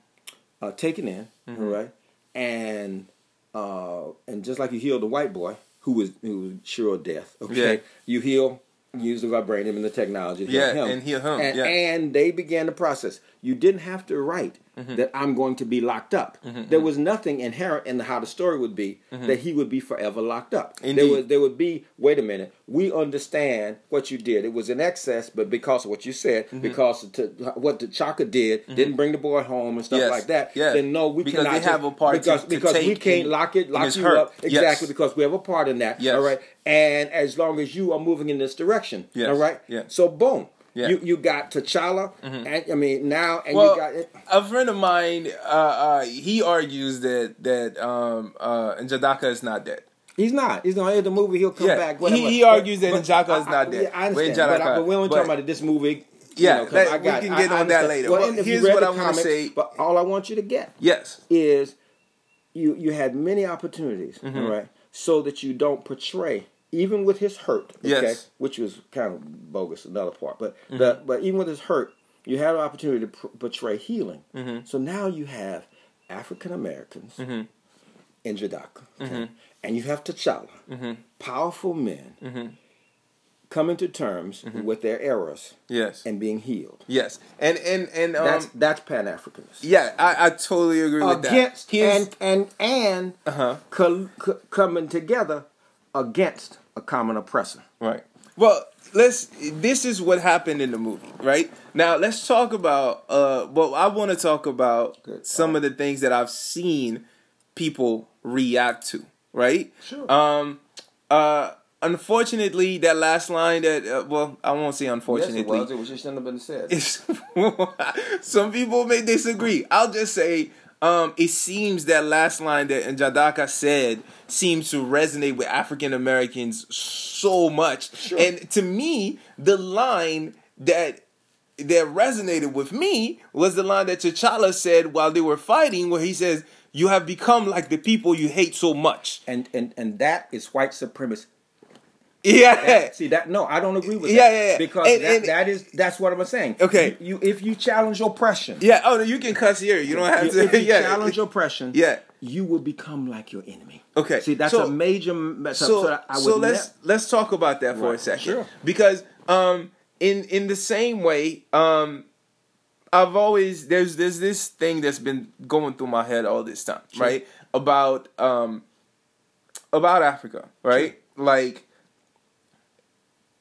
uh, taken in, Mm-hmm. right, and uh, and just like you heal the white boy who was who was sure of death, okay, Yeah. you heal. Use the vibranium and the technology to Yeah, heal him. and heal him, And, yeah. and they began the process. You didn't have to write Mm-hmm. that I'm going to be locked up. There was nothing inherent in how the story would be that he would be forever locked up. There Mm-hmm. Was there would be wait a minute. We understand what you did. It was in excess, but because of what you said, Mm-hmm. because to, what T'Chaka did didn't bring the boy home and stuff Yes. like that. Yeah. Then no, we Because cannot have a part to- because to because we can't in- lock it lock you hurt. up Yes. exactly because we have a part in that. Yes. All right, and as long as you are moving in this direction, Yes. all right. Yeah. So boom. Yeah. You you got T'Challa, and I mean now, and Well, you got it. a friend of mine, uh, uh, he argues that that um, uh, Njadaka is not dead. He's not. He's gonna end the movie. He'll come Yeah, back. he- Whatever. he argues that N'Jaka is not I- dead. I When understand, but, I- but we're only talking about this movie. Yeah, you know, let- I we can get I on that later. Well, Well, and if you here's what I wanna say. But all I want you to get Yes. is you you had many opportunities, Mm-hmm. all right, so that you don't portray even with his hurt, okay, Yes. Mm-hmm. which was kind of bogus, another part, but the but even with his hurt, you had an opportunity to pr- portray healing. Mm-hmm. So now you have African Americans in Jadaka, okay? and you have T'Challa, Mm-hmm. powerful men coming to terms Mm-hmm. with their errors Yes. and being healed. yes. And and and um, That's that's Pan Africanism. yeah, I, I totally agree with that. Against and and and Uh-huh. co- co- coming together against a common oppressor. Right. Well, let's. This is what happened in the movie, right? Now let's talk about. Uh, well, I want to talk about Good. some of the things that I've seen people react to, right? Sure. Um. Uh. Unfortunately, that last line that uh, well, I won't say unfortunately. Yes, it was. It was just shouldn't have been said. Some people may disagree. I'll just say um, it seems that last line that Njadaka said seems to resonate with African Americans so much. Sure. And to me, the line that that resonated with me was the line that T'Challa said while they were fighting, where he says, "You have become like the people you hate so much." and and and that is white supremacy. Yeah. See that? No, I don't agree with Yeah, that. yeah, yeah. Because And- that, and- that is that's what I'm saying. Okay. You, you if you challenge oppression, Yeah. Oh, no, you can cuss here. You don't have to. if you yeah. challenge oppression, Yeah. you will become like your enemy. Okay, See, that's so- a major. So, so, so I would so let's let's talk about that for a second sure. because um in in the same way, um, I've always there's there's this thing that's been going through my head all this time, Sure. right? About um about Africa, right? Like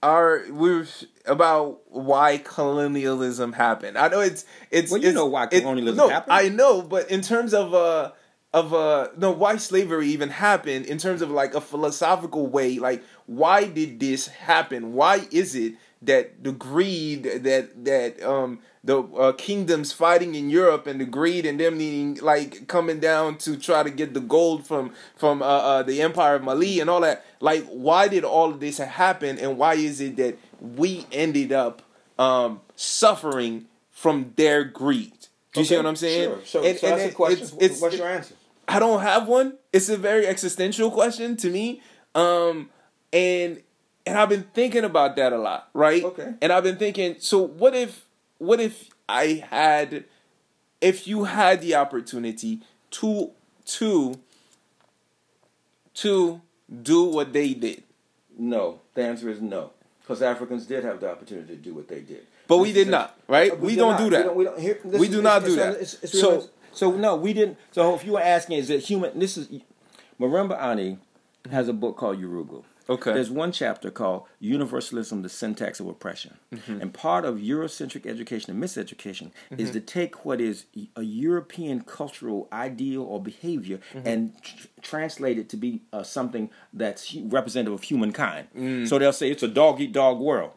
our we're about why colonialism happened. I know it's it's Well, you it's- know why it- colonialism no, happened. I know, but in terms of uh of uh no why slavery even happened in terms of like a philosophical way like why did this happen why is it that the greed that that um the uh, kingdoms fighting in Europe and the greed and them needing like coming down to try to get the gold from from uh, uh the empire of Mali and all that like why did all of this happen and why is it that we ended up um suffering from their greed do you see what I'm saying? Sure. So, And- so and that's the question. it's- it's- What's your answer? I don't have one. It's a very existential question to me. Um and and I've been thinking about that a lot, right? Okay. And I've been thinking, so what if what if I had if you had the opportunity to to to do what they did. No. The answer is no. Because Africans did have the opportunity to do what they did. But we This did not, right? Uh, We don't not. do that. We don't, we don't, here, We do not it's- do it's- that. It's, So- so no, we didn't. So if you were asking, is it human? This is Marimba Ani has a book called Yurugu. Okay. There's one chapter called Universalism: The Syntax of Oppression, Mm-hmm. and part of Eurocentric education and miseducation is to take what is a European cultural ideal or behavior Mm-hmm. and tr- translate it to be uh, something that's representative of humankind. Mm. So they'll say it's a dog eat dog world.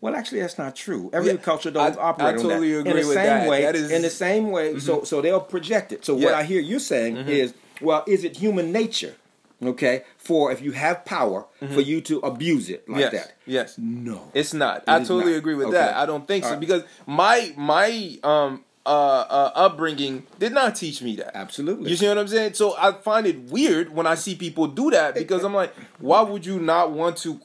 Well, actually, that's not true. Every Yeah, culture don't I- operate I on that. totally in agree the with same that. way, That is- Mm-hmm. in the same way. So so they'll project it. So what Yeah. Mm-hmm. I hear you saying is, well, is it human nature? Okay, for if you have power, for you to abuse it like Mm-hmm. yes. that. Yes. No, It's not. It I totally not. agree with Okay. that. I don't think so All right. because my my um uh, uh upbringing did not teach me that. Absolutely. You see what I'm saying? So I find it weird when I see people do that because I'm like, why would you not want to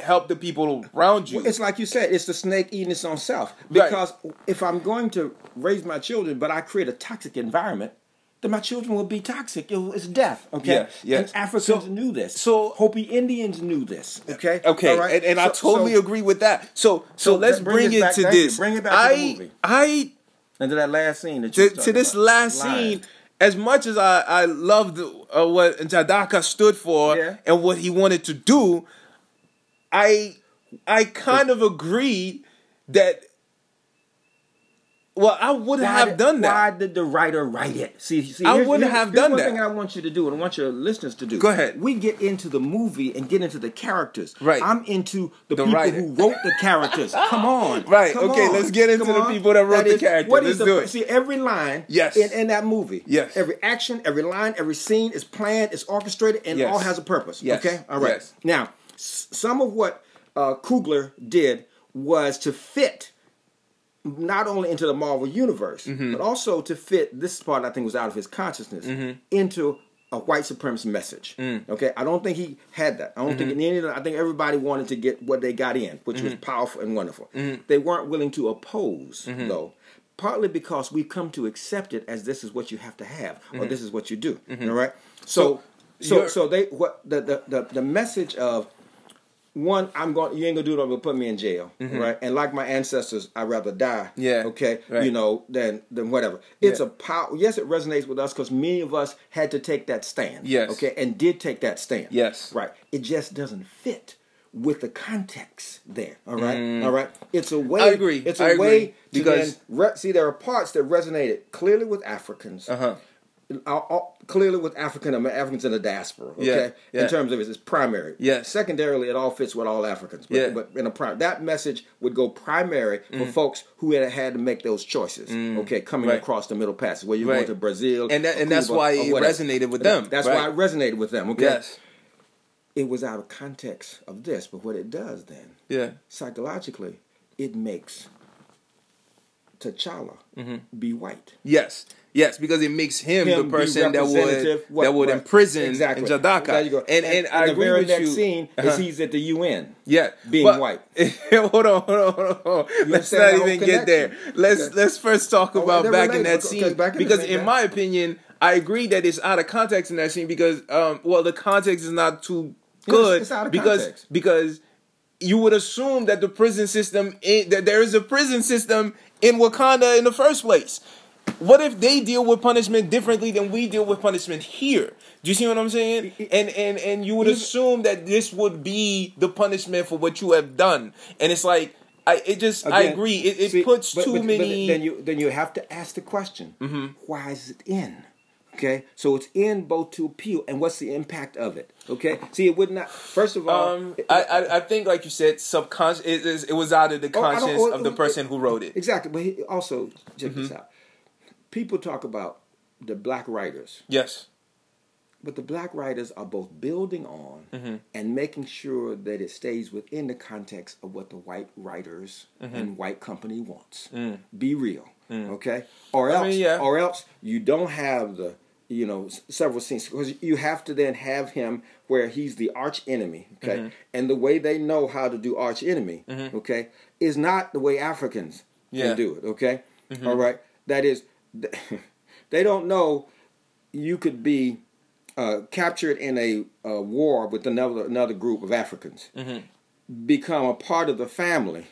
help the people around you? It's like you said, it's the snake eating its own self. Right. Because if I'm going to raise my children, but I create a toxic environment, then my children will be toxic. It It's death. Okay. Yes, yes. And Africans So- knew this. so- Hopi Indians knew this. Okay. Okay, All right? and, and I totally so- agree with that. So so, So let's bring bring, it it back- to this. Bring it back to I the movie. I And to that last scene that you to, to this about. last Lion. scene, as much as I I loved uh, what Jadaka stood for Yeah. and what he wanted to do, I I kind of agreed that. Well, I would Why have did- done that. Why did the writer write it? See, see I wouldn't have here's done one that. thing I want you to do, and I want your listeners to do. Go ahead. We get into the movie and get into the characters. Right. I'm into the, The people writer. who wrote the characters. Come on. Right, Come okay, on. let's get into Come the on. people that wrote the characters. character. what Let's is the- do it. See, every line Yes. in, in that movie. Yes. Every action, every line, every scene is planned, is orchestrated, and Yes. all has a purpose. Yes. Okay? All right. Yes. Now, s- some of what uh, Coogler did was to fit not only into the Marvel universe, Mm-hmm. but also to fit this part I think was out of his consciousness Mm-hmm. into a white supremacist message. Mm. Okay, I don't think he had that. I don't think Mm-hmm. in any of I think everybody wanted to get what they got in, which was powerful and wonderful. Mm-hmm. They weren't willing to oppose though. Partly because we've come to accept it as this is what you have to have, or this is what you do. All right. So, Mm-hmm. So, so, so they what the the, the the message of one, I'm going. You ain't gonna do it. I'm gonna put me in jail, right? And like my ancestors, I'd rather die. Mm-hmm. Yeah, Okay. right. You know, than than whatever. It's Yeah. a power. Yes, it resonates with us because many of us had to take that stand. Yes. Okay, and did take that stand. Yes. Right. It just doesn't fit with the context there. All right. All right. It's a way. Mm. I agree. It's a I way Because- then re- see there are parts that resonated clearly with Africans. Uh-huh. Uh, uh, clearly with African Africans in the diaspora, okay, Yeah, yeah. in terms of its, its primary. Yes. Secondarily, it all fits with all Africans. But, Yeah. but in a prim- that message would go primary for folks who had had to make those choices. Okay, coming Mm. Right. across the Middle Passage, where you're Right. going to Brazil, And that- and that's why it resonated with them, That's right. why it resonated with them. Okay, Yes. it was out of context of this, but what it does then, Yeah. psychologically, it makes T'Challa Mm-hmm. be white. Yes. Yes, because it makes him, him the person that would what- that would what- imprison exactly. Jadaka. There you go. And, and I the agree very with next you. scene Uh-huh. is he's at the UN. Yeah, being but- white. hold on, hold on, hold on, on. Let's not even get there. Let's Okay. let's first talk Oh, about back in that scene back in the because in my opinion, I agree that it's out of context in that scene because um well the context is not too good it's out of because context. because you would assume that the prison system in, that there is a prison system in Wakanda in the first place. What if they deal with punishment differently than we deal with punishment here? Do you see what I'm saying? And and and you would assume that this would be the punishment for what you have done. And it's like I it just I agree. It, it see, puts but- too but- but many then you then you have to ask the question: Mm-hmm. Why is it in? Okay, so it's in both to appeal, and what's the impact of it? Okay, see, it would not. First of all, um, I, I I think like you said, subconscious. It, it was out of the Oh, conscience oh, of the person who wrote it. exactly. But he, also, check Mm-hmm. this out. People talk about the black writers, Yes. but the black writers are both building on Mm-hmm. and making sure that it stays within the context of what the white writers Mm-hmm. and white company wants. Be real, okay? Or Mm. I else, mean, yeah. or else you don't have the you know several scenes because you have to then have him where he's the arch enemy, okay? Mm-hmm. And the way they know how to do arch enemy, okay, is not the way Africans Yeah. Mm-hmm. can do it, okay? All right, that is, they don't know you could be uh, captured in a, uh war with another another group of Africans, Mm-hmm. become a part of the family,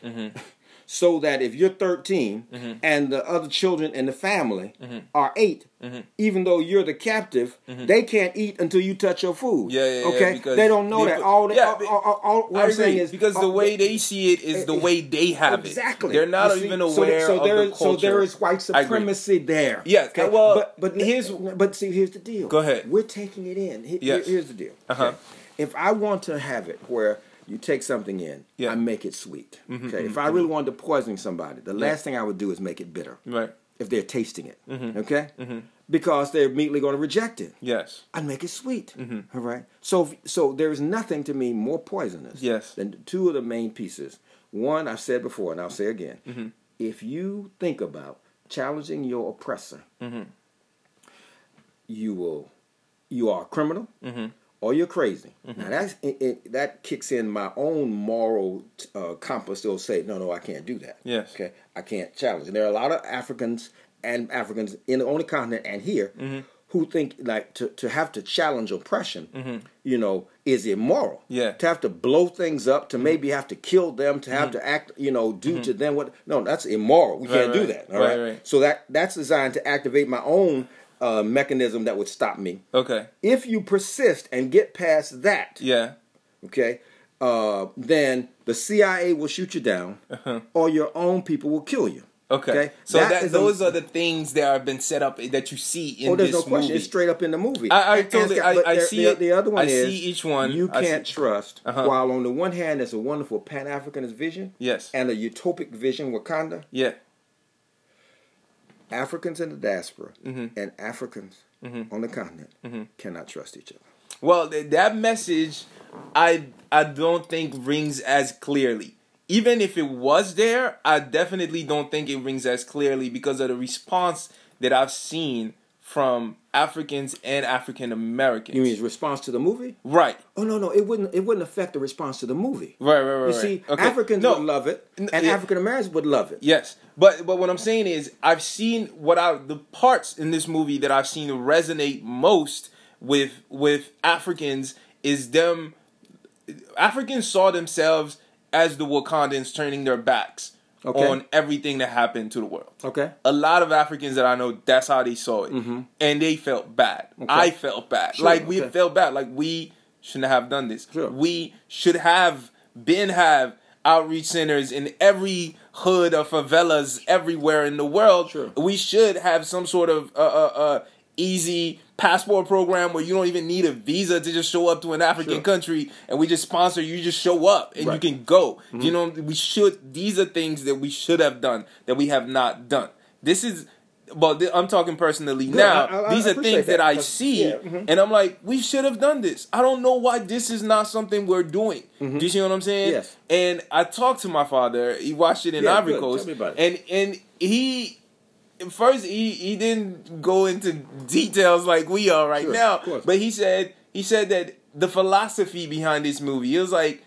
so that if you're 13 Mm-hmm. and the other children in the family are 8 even though you're the captive, they can't eat until you touch your food. Mm-hmm. Yeah, yeah, yeah, okay. because they don't know they that. All, the, Yeah, all, all, all, all- what I I'm saying is because the way they see it is the way they have exactly. it. They're not see, even so aware there- so of there the culture. So there is white supremacy there. Yes, well, but but here's- but see here's the deal. Go ahead. We're taking it in. He- Yes. Here's the deal. Uh-huh. If I want to have it where you take something in, Yeah. Mm-hmm, I make it sweet. okay. If I really wanted to poison somebody, the last thing I would do is make it bitter. Right. If they're tasting it, Mm-hmm. okay, because they're immediately going to reject it. Yes. I'd make it sweet. Mm-hmm. all right. So so there's nothing to me more poisonous Yes. than two of the main pieces. One I've said before, and I'll say again. Mm-hmm. If you think about challenging your oppressor, Mm-hmm. you will you are a criminal Mm-hmm. Or you're crazy. Now that's it, it, that kicks in my own moral uh, compass. They'll say, no, no, I can't do that. Yes. Okay, I can't challenge. And there are a lot of Africans and Africans in the only continent and here Mm-hmm. who think like to, to have to challenge oppression, you know, is immoral. Mm-hmm. Yeah. Mm-hmm. To have to blow things up, to maybe have to kill them, to have to act, you know, do to them what? No, that's immoral. We Right, can't do that. All Right, right. right. So that that's designed to activate my own uh, mechanism that would stop me. Okay. If you persist and get past that, Yeah. okay, uh, then the CIA will shoot you down, or your own people will kill you. Uh-huh. Okay. Okay? So That that, is a- those are the things that have been set up that you see in Oh, there's this no question. movie. It's straight up in the movie. I- I totally- I- I there- see the, it. The other one I is see each one. You can't trust. Uh-huh. While on the one hand, there's a wonderful Pan Africanist vision. Yes. And a utopic vision, Wakanda. Yeah. Africans in the diaspora Mm-hmm. and Africans on the continent cannot trust each other. Well, th- that message, I I don't think rings as clearly. Even if it was there, I definitely don't think it rings as clearly because of the response that I've seen from Africans and African Americans. You mean his response to the movie? right? Oh no, no, it wouldn't. It wouldn't affect the response to the movie. Right, right, right. You right. see, Okay. Africans No, would love it, and yeah. African Americans would love it. Yes, but but what I'm saying is I've seen what I the parts in this movie that I've seen resonate most with with Africans is them Africans saw themselves as the Wakandans turning their backs Okay. on everything that happened to the world. Okay. A lot of Africans that I know, that's how they saw it, mm-hmm. and they felt bad. I felt bad. Sure, like we okay. felt bad. Like we shouldn't have done this. Sure. We should have been have outreach centers in every hood of favelas everywhere in the world. Sure. We should have some sort of uh, uh, uh, easy passport program where you don't even need a visa to just show up to an African Sure. country and we just sponsor you. You just show up and Right. you can go. Mm-hmm. You know, we should. These are things that we should have done that we have not done. This is. But th- I'm talking personally now. I- I- these I are things that, that, I see, yeah, mhm. and I'm like, we should have done this. I don't know why this is not something we're doing. Do you see what I'm saying? Mm-hmm. Yes. And I talked to my father. He watched it in Yeah, Ivory. Coast, Tell me about it. and and he first he he didn't go into details like we are right Sure, now, but he said he said that the philosophy behind this movie it was like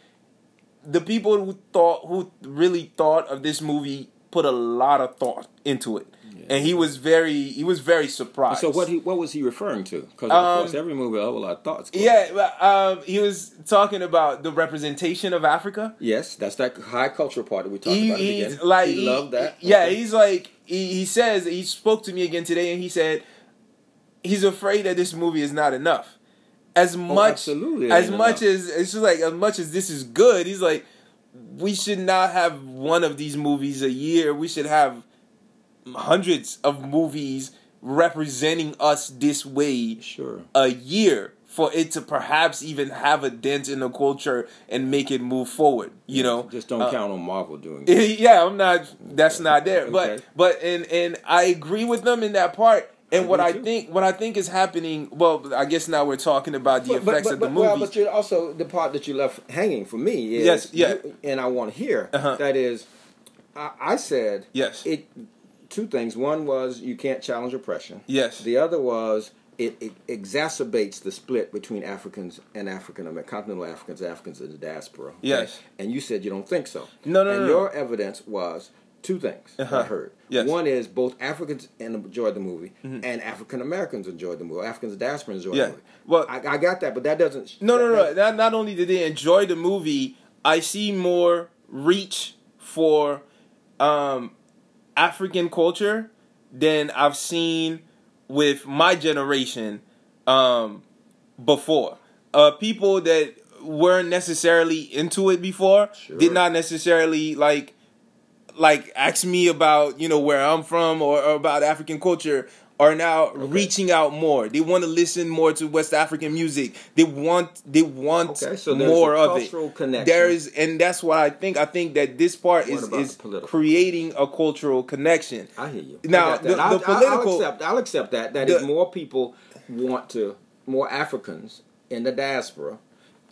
the people who thought who really thought of this movie put a lot of thought into it and he was very he was very surprised. So what he what was he referring to? Because Um, of course every movie will have a lot of thoughts. Yeah, um, he was talking about the representation of Africa. Yes, that's that high cultural part that we talked He, about at the he's beginning. like he, loved that. Yeah, Okay. he's like he, he says he spoke to me again today, and he said he's afraid that this movie is not enough. As much Oh, absolutely as much enough. as it's just like as much as this is good, he's like we should not have one of these movies a year. We should have hundreds of movies representing us this way sure. a year for it to perhaps even have a dent in the culture and make it move forward. You know, just don't Uh, count on Marvel doing that. yeah, I'm not. That's not there. But Okay. but and and I agree with them in that part. And I what I too. think what I think is happening. Well, I guess now we're talking about the But- but- effects but- of the movie. Well, but you're also the part that you left hanging for me is Yes, yeah. you- and I want to hear Uh-huh. that is, I, I said yes, it. Two things. One was you can't challenge oppression. yes, The other was it, it exacerbates the split between Africans and African American, continental Africans, Africans in the diaspora. okay? Yes. And you said you don't think so. No, no, And no, your evidence was two things Uh-huh. I heard. Yes. One is both Africans enjoyed the movie Mhm. and African Americans enjoyed the movie. Africans in the diaspora enjoyed Yeah. the movie. Well- I, I got that, but that doesn't. No, no, that- no. Not, not only did they enjoy the movie, I see more reach for um, African culture than I've seen with my generation um, before. Uh, people that weren't necessarily into it before Sure. did not necessarily like like ask me about you know where I'm from or, or about African culture are now reaching out more. They want to listen more to West African music. They want they want Okay, so more of it. connection. There is, and that's what I think. I think that this part What is is political? creating a cultural connection. I hear you. Now, I got that. the- the I'll, I'll- political- I'll accept. I'll accept that. That The- is more people want to, more Africans in the diaspora,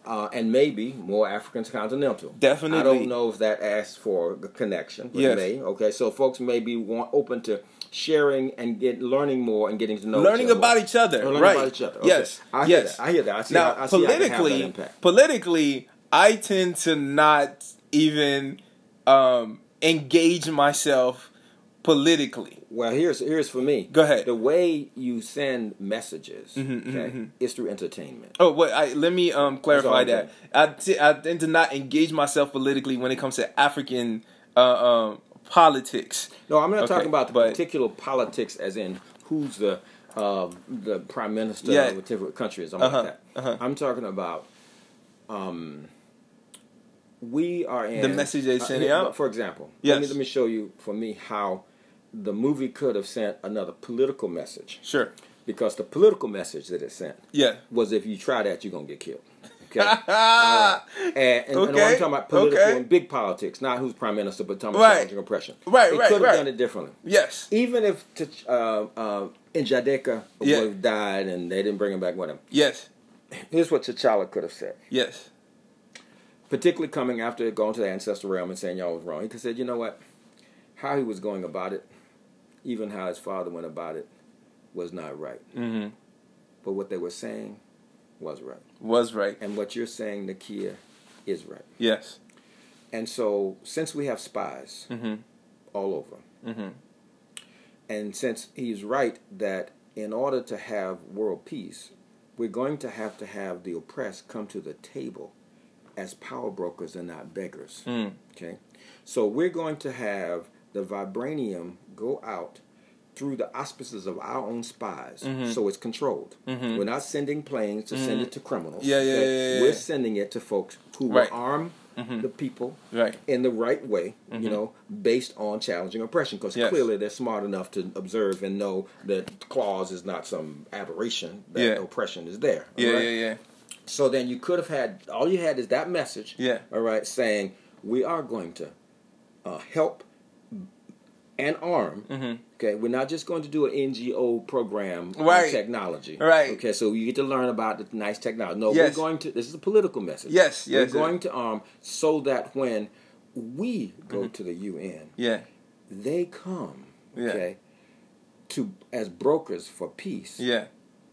uh, and maybe more Africans continental. Definitely. I don't know if that asks for a connection. But Yes. May. Okay. So folks may be want, open to sharing and get learning more and getting to know learning each other about each other, Learning right? about each other. Okay. Yes, I hear yes. that. I hear that. I see. now, how, I see how have that politically, politically, I tend to not even um, engage myself politically. Well, here's here's for me. Go ahead. The way you send messages, Mhm, mhm, okay, mhm. is through entertainment. Oh, wait. I, let me um, clarify that. I, t- I tend to not engage myself politically when it comes to African uh, um, politics. No, I'm not Okay, talking about the but- particular politics, as in who's the uh, the prime minister Yeah. of whatever country is. I'm Uh-huh, like that. uh-huh. I'm talking about. Um, we are in The message they sent uh, out? For example, let me let me show you for me how the movie could have sent another political message Sure. because the political message that it sent Yeah. was if you try that you're gonna get killed. Okay. Right. And, and, and I'm talking about political okay. and big politics, not who's prime minister, but talking about Right. oppression. Right, They right, could have right. done it differently. Yes. Even if T'Ch- uh, uh, Njadaka Yeah. would have died and they didn't bring him back with him. Yes. Here's what T'Challa could have said. Yes. Particularly coming after going to the ancestral realm and saying y'all was wrong. He could have said, you know what? How he was going about it, even how his father went about it, was not right. Mm-hmm. But what they were saying was right. Was right. And what you're saying, Nakia, is right. Yes. And so, since we have spies Mm-hmm. all over, Mm-hmm. and since he's right that in order to have world peace, we're going to have to have the oppressed come to the table as power brokers and not beggars. Mm. Okay? So, we're going to have the vibranium go out through the auspices of our own spies, Mhm. so it's controlled. Mhm. We're not sending planes to send Mhm. it to criminals. Yeah, yeah, okay? yeah, yeah, We're sending it to folks who Right. will arm Mhm. the people Right. in the right way, you Mhm. know, based on challenging oppression. Because Yes. clearly they're smart enough to observe and know that clause is not some aberration, that Yeah. oppression is there. Yeah. alright? Yeah. Yeah. So then you could have had, all you had is that message, Yeah. all right, saying, we are going to uh, help and arm. Mm-hmm. Okay, we're not just going to do an NGO program Right. on technology. Right. Okay, so you get to learn about the nice technology. No, Yes. we're going to. This is a political message. Yes, yes, We're yes. going to arm so that when we go Mm-hmm. to the UN, Yeah. they come. Yeah. Okay. To as brokers for peace Yeah.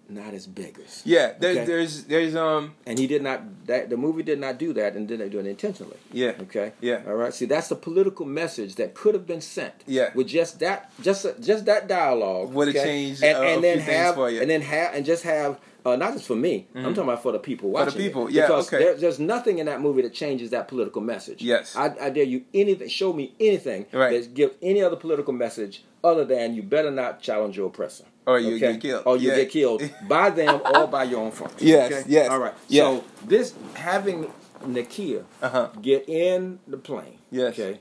Not as beggars. Yeah, there, Okay. there's there's um And he did not. That the movie did not do that, and didn't do it intentionally. Yeah. Okay. Yeah. All right. See, that's the political message that could have been sent. Yeah. With just that, just just that dialogue Would've okay? changed, and, uh, and a then have, for you. and then have, and just have. Uh, not just for me. I'm talking about for the people watching. For the watching. it. people, yeah, Because okay. there, there's nothing in that movie that changes that political message. Yes. I, I dare you anything. Show me anything Right. that give any other political message other than you better not challenge your oppressor. Or you get killed. Or you Yeah. get killed by them or by your own folks. Yes, Okay? yes, All right. yeah. So this having Nakia Uh-huh. get in the plane. Yes. Okay.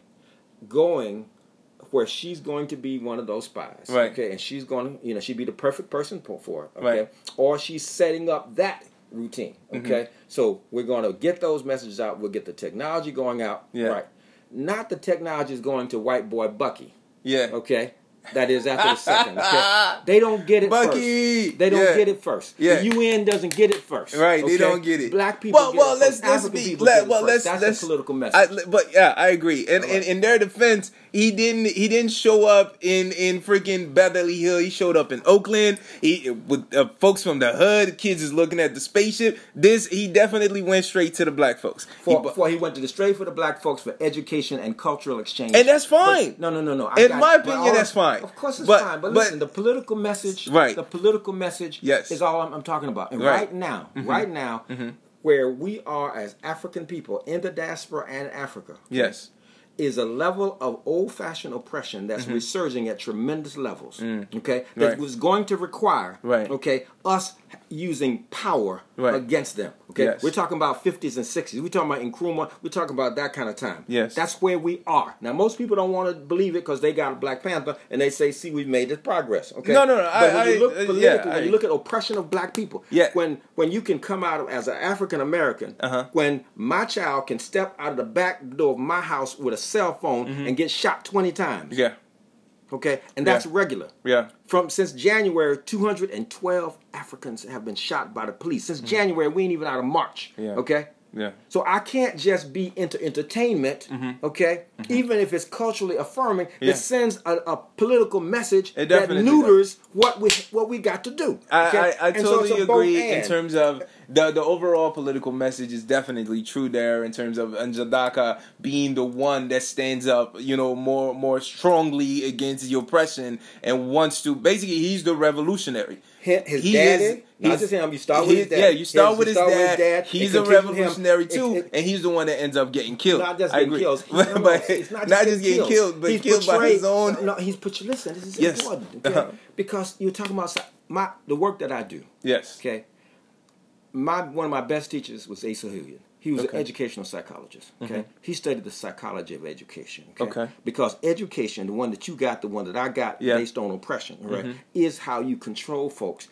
Going where she's going to be one of those spies. Right. Okay. And she's going to, you know, she'd be the perfect person for it. Okay. Right. Or she's setting up that routine. Mm-hmm. Okay. So we're going to get those messages out. We'll get the technology going out. Yeah. Right. Not the technology is going to white boy Bucky. yeah. Okay. That is after the second. Okay. They don't get it Bucky! first. They don't Yeah. get it first. Yeah. The UN doesn't get it first. Right, they don't get it. Black people Well, get well, it let's let's be let, well let's That's let's political I, message. but yeah, I agree. And, right. in their defense, he didn't he didn't show up in in freaking Beverly Hill. He showed up in Oakland. He with uh, folks from the hood. Kids is looking at the spaceship. This he definitely went straight to the black folks. He For, before he went to the straight for the black folks for education and cultural exchange, And that's fine. But- no, no, no, no. I In got- my opinion, all- that's fine. Of course, it's But- fine. But, but- listen, the political message, Right. The political message, Yes. is all I'm, I'm talking about. And Right. right, now, right now, where we are as African people in the diaspora and Africa, yes. Is a level of old-fashioned oppression that's resurging at tremendous levels. Okay, that Mm-hmm. Right. was going to require Right. okay us using power Right. against them. Okay, Yes. we're talking about 50s and 60s. We're talking about Nkrumah. We're talking about that kind of time. Yes. that's where we are now. Most people don't want to believe it because they got a Black Panther and they say, "See, we've made this progress." Okay, No, no, no, But I- when you look uh, yeah, politically, when I- you look at oppression of Black people, Yeah. when when you can come out as an African American, Uh-huh. when my child can step out of the back door of my house with a cell phone and get shot 20 times. Mm-hmm. Yeah. Okay? And that's Yeah. regular. Yeah. From since January, 212 Africans have been shot by the police. Since January, we ain't even out of March. Mm-hmm. Yeah. Okay? Yeah. So I can't just be into entertainment, okay? Even if it's culturally affirming, Mm-hmm. Yeah. it sends a, a political message that neuters what we what we got to do. okay? I, I, I so totally both agree in terms of the the overall political message is definitely true there in terms of Njadaka being the one that stands up, you know, more more strongly against the oppression and wants to basically he's the revolutionary. His, his He daddy, is- not just him. You start with his dad. Yeah, you start Yes, with his dad. and He's a continue him. revolutionary It- too, it- and he's the one that ends up getting killed. not just getting killed. But no, no, but it's not, just getting killed, but He's killed by his own. No, he's put. Listen, this is Yes. important okay? Uh-huh. because you're talking about my the work that I do. Yes. Okay, my one of my best teachers was Asa Hilliard. He was Okay. Mm-hmm. an educational psychologist. Okay, he studied the psychology of education. Okay? Okay. because education, the one that you got, the one that I got, Yeah. Mm-hmm. based on oppression, right, is how you control folks.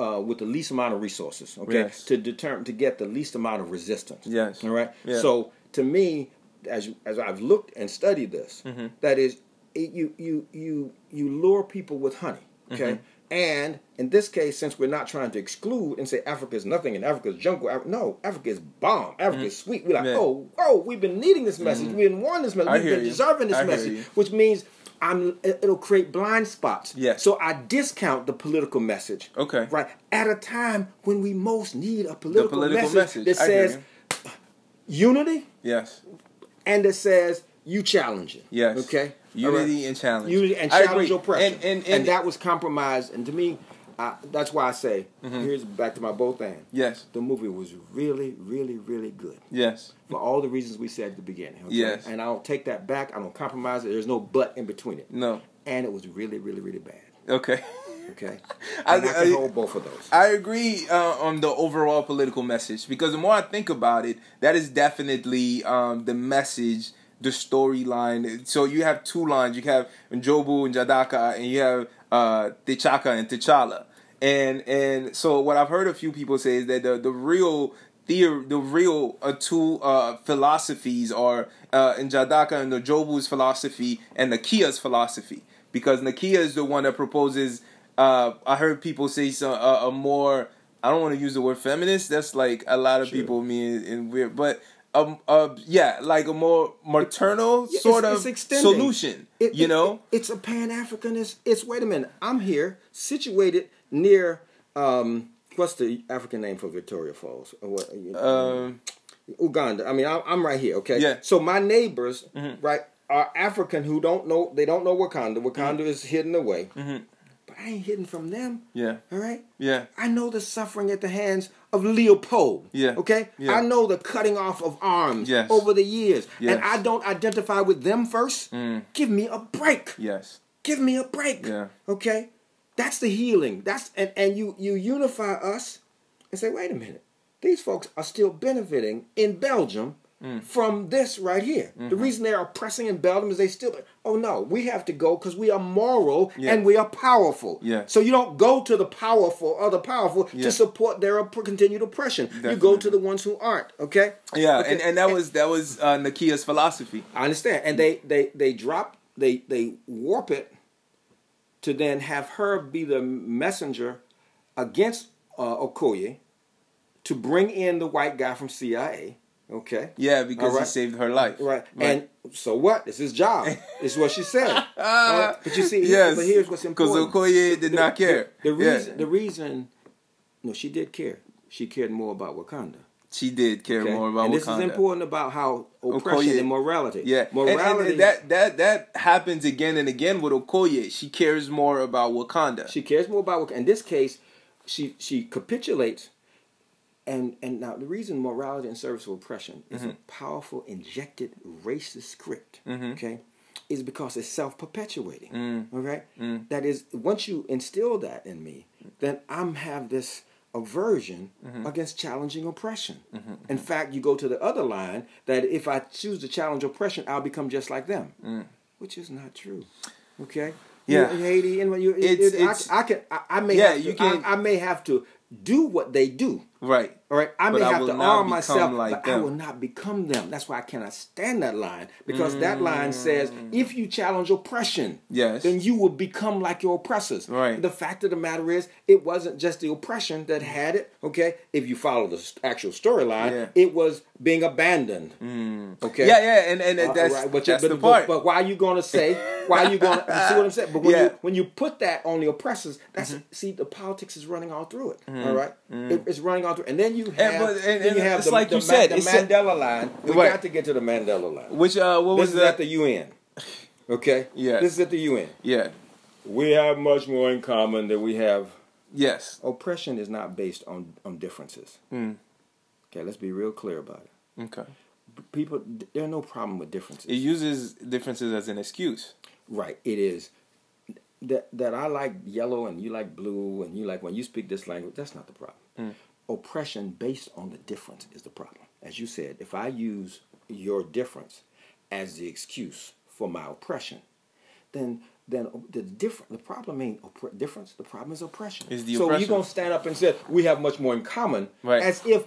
Uh, with the least amount of resources, okay, Yes. to determine to get the least amount of resistance. Yes. all right. Yeah. So to me, as as I've looked and studied this, Mm-hmm. that is, it, you you you you lure people with honey, okay. And in this case, since we're not trying to exclude and say Africa is nothing and Africa is jungle, Af- no, Africa is bomb. Africa is sweet. We're like. Yeah. Mm-hmm. oh, we've been needing this message. We've been wanting this message. I We've been you. deserving this I message, which means I'm. it- It'll create blind spots. Yes. So I discount the political message. Okay. Right at a time when we most need a political, political message, message. that says unity Yes. and it says you challenge it. Yes. Okay. Unity right? and challenge. Unity and challenge oppression. And- and- and- that was compromised. And to me, I, that's why I say Mm-hmm. here's back to my both and. Yes. The movie was really, really, really good Yes. for all the reasons we said at the beginning. Okay? Yes. And I don't take that back. I don't compromise it. There's no but in between it. No. And it was really, really, really bad. Okay. Okay. I- And I, I- can hold both of those. I agree uh, on the overall political message because the more I think about it, that is definitely um, the message, the storyline. So you have two lines. You have Njobu and Jadaka, and you have uh, T'Chaka and T'Challa. And and so what I've heard a few people say is that the the real theory, the real uh, two uh, philosophies are uh, in Jadaka and the Jobu's philosophy and Nakia's philosophy because Nakia is the one that proposes. Uh, I heard people say some uh, a more. I don't want to use the word feminist. That's like a lot of Sure. people mean in weird, but um, uh, yeah, like a more maternal sort it's- of it's solution. It- you it- know, it- it's a Pan Africanist. It's wait a minute. I'm here, situated near um, what's the African name for Victoria Falls? Or what? you know, Um, Uganda. I mean, I'm, I'm right here. Okay. Yeah. So my neighbors, right, are African who don't know. They don't know Wakanda. Wakanda is hidden away. But I ain't hidden from them. yeah, All right. yeah, I know the suffering at the hands of Leopold. Yeah. Okay? Yeah. I know the cutting off of arms Yes. over the years. Yes. And I don't identify with them first. Mm. Give me a break. yes, Give me a break. Yeah. Okay? That's the healing. That's and, and you you unify us and say, wait a minute. These folks are still benefiting in Belgium Mm. from this right here. The Mm-hmm. reason they are oppressing in Belgium is they still oh no, we have to go because we are moral Yeah. and we are powerful. Yeah. So you don't go to the powerful or the powerful Yeah. to support their op- continued oppression. You go to the ones who aren't. Okay. yeah, Okay. and, and that was that was uh, Nakia's philosophy. I understand, and they they they drop they they warp it to then have her be the messenger against uh, Okoye to bring in the white guy from CIA. Okay, Yeah, because right. he saved her life. right. And so what? It's his job. It's what she said. Right? Ah, but you see, yes, but here's what's important. because. Okoye did not care. The, the Yeah. reason, the reason, no, she did care. She cared more about Wakanda. she did care Okay? more about and this is important about how oppression Okoye. and morality. Yeah, And- morality. and, that that that happens again and again with Okoye. She cares more about Wakanda. She cares more about Wakanda. In this case, she she capitulates. And and now the reason morality and service of oppression is Mm-hmm. a powerful injected racist script, okay, is because it's self perpetuating. Mm. All right, That is once you instill that in me, then I'm have this aversion Mm-hmm. against challenging oppression. In fact, you go to the other line that if I choose to challenge oppression, I'll become just like them, which is not true. Okay. Mm. Yeah. You, in Haiti, and when you, it- It's- it- it's- I, I can, I, I may, Yeah, to, you can- I, I may have to do what they do. Right. All right, I may I have will to arm myself, like but I will not become them. That's why I cannot stand that line because that line says, if you challenge oppression, Mm. Yes. then you will become like your oppressors. Right. The fact of the matter is, it wasn't just the oppression that had it. Okay, if you follow the actual storyline, Yeah. it was being abandoned. Okay. Yeah, yeah, and and Uh, that's right, but, that's but, the but- part. But, why are you going to say? Why are you going to you see what I'm saying? But when Yeah. you when you put that on the oppressors, that's Mm-hmm. see the politics is running all through it. all right, It- it's running all through, and then you have but- and- then you have it's the, like the you Ma- said, the it's a- Mandela line. We Right. got to get to the Mandela line. Which uh, what This was is that? at the UN. Okay. Yes. This is at the UN. yeah. We have much more in common than we have. Yes. Oppression is not based on on differences. Mm. Okay, let's be real clear about it. Okay. People, there are no problem with differences. It uses differences as an excuse. Right. It is that that I like yellow and you like blue and you like when you speak this language. That's not the problem. Oppression based on the difference is the problem. As you said, if I use your difference as the excuse for my oppression, then then the different the problem ain't difference. The problem is oppression. Is the so oppression. you're gonna stand up and say we have much more in common, Right. as if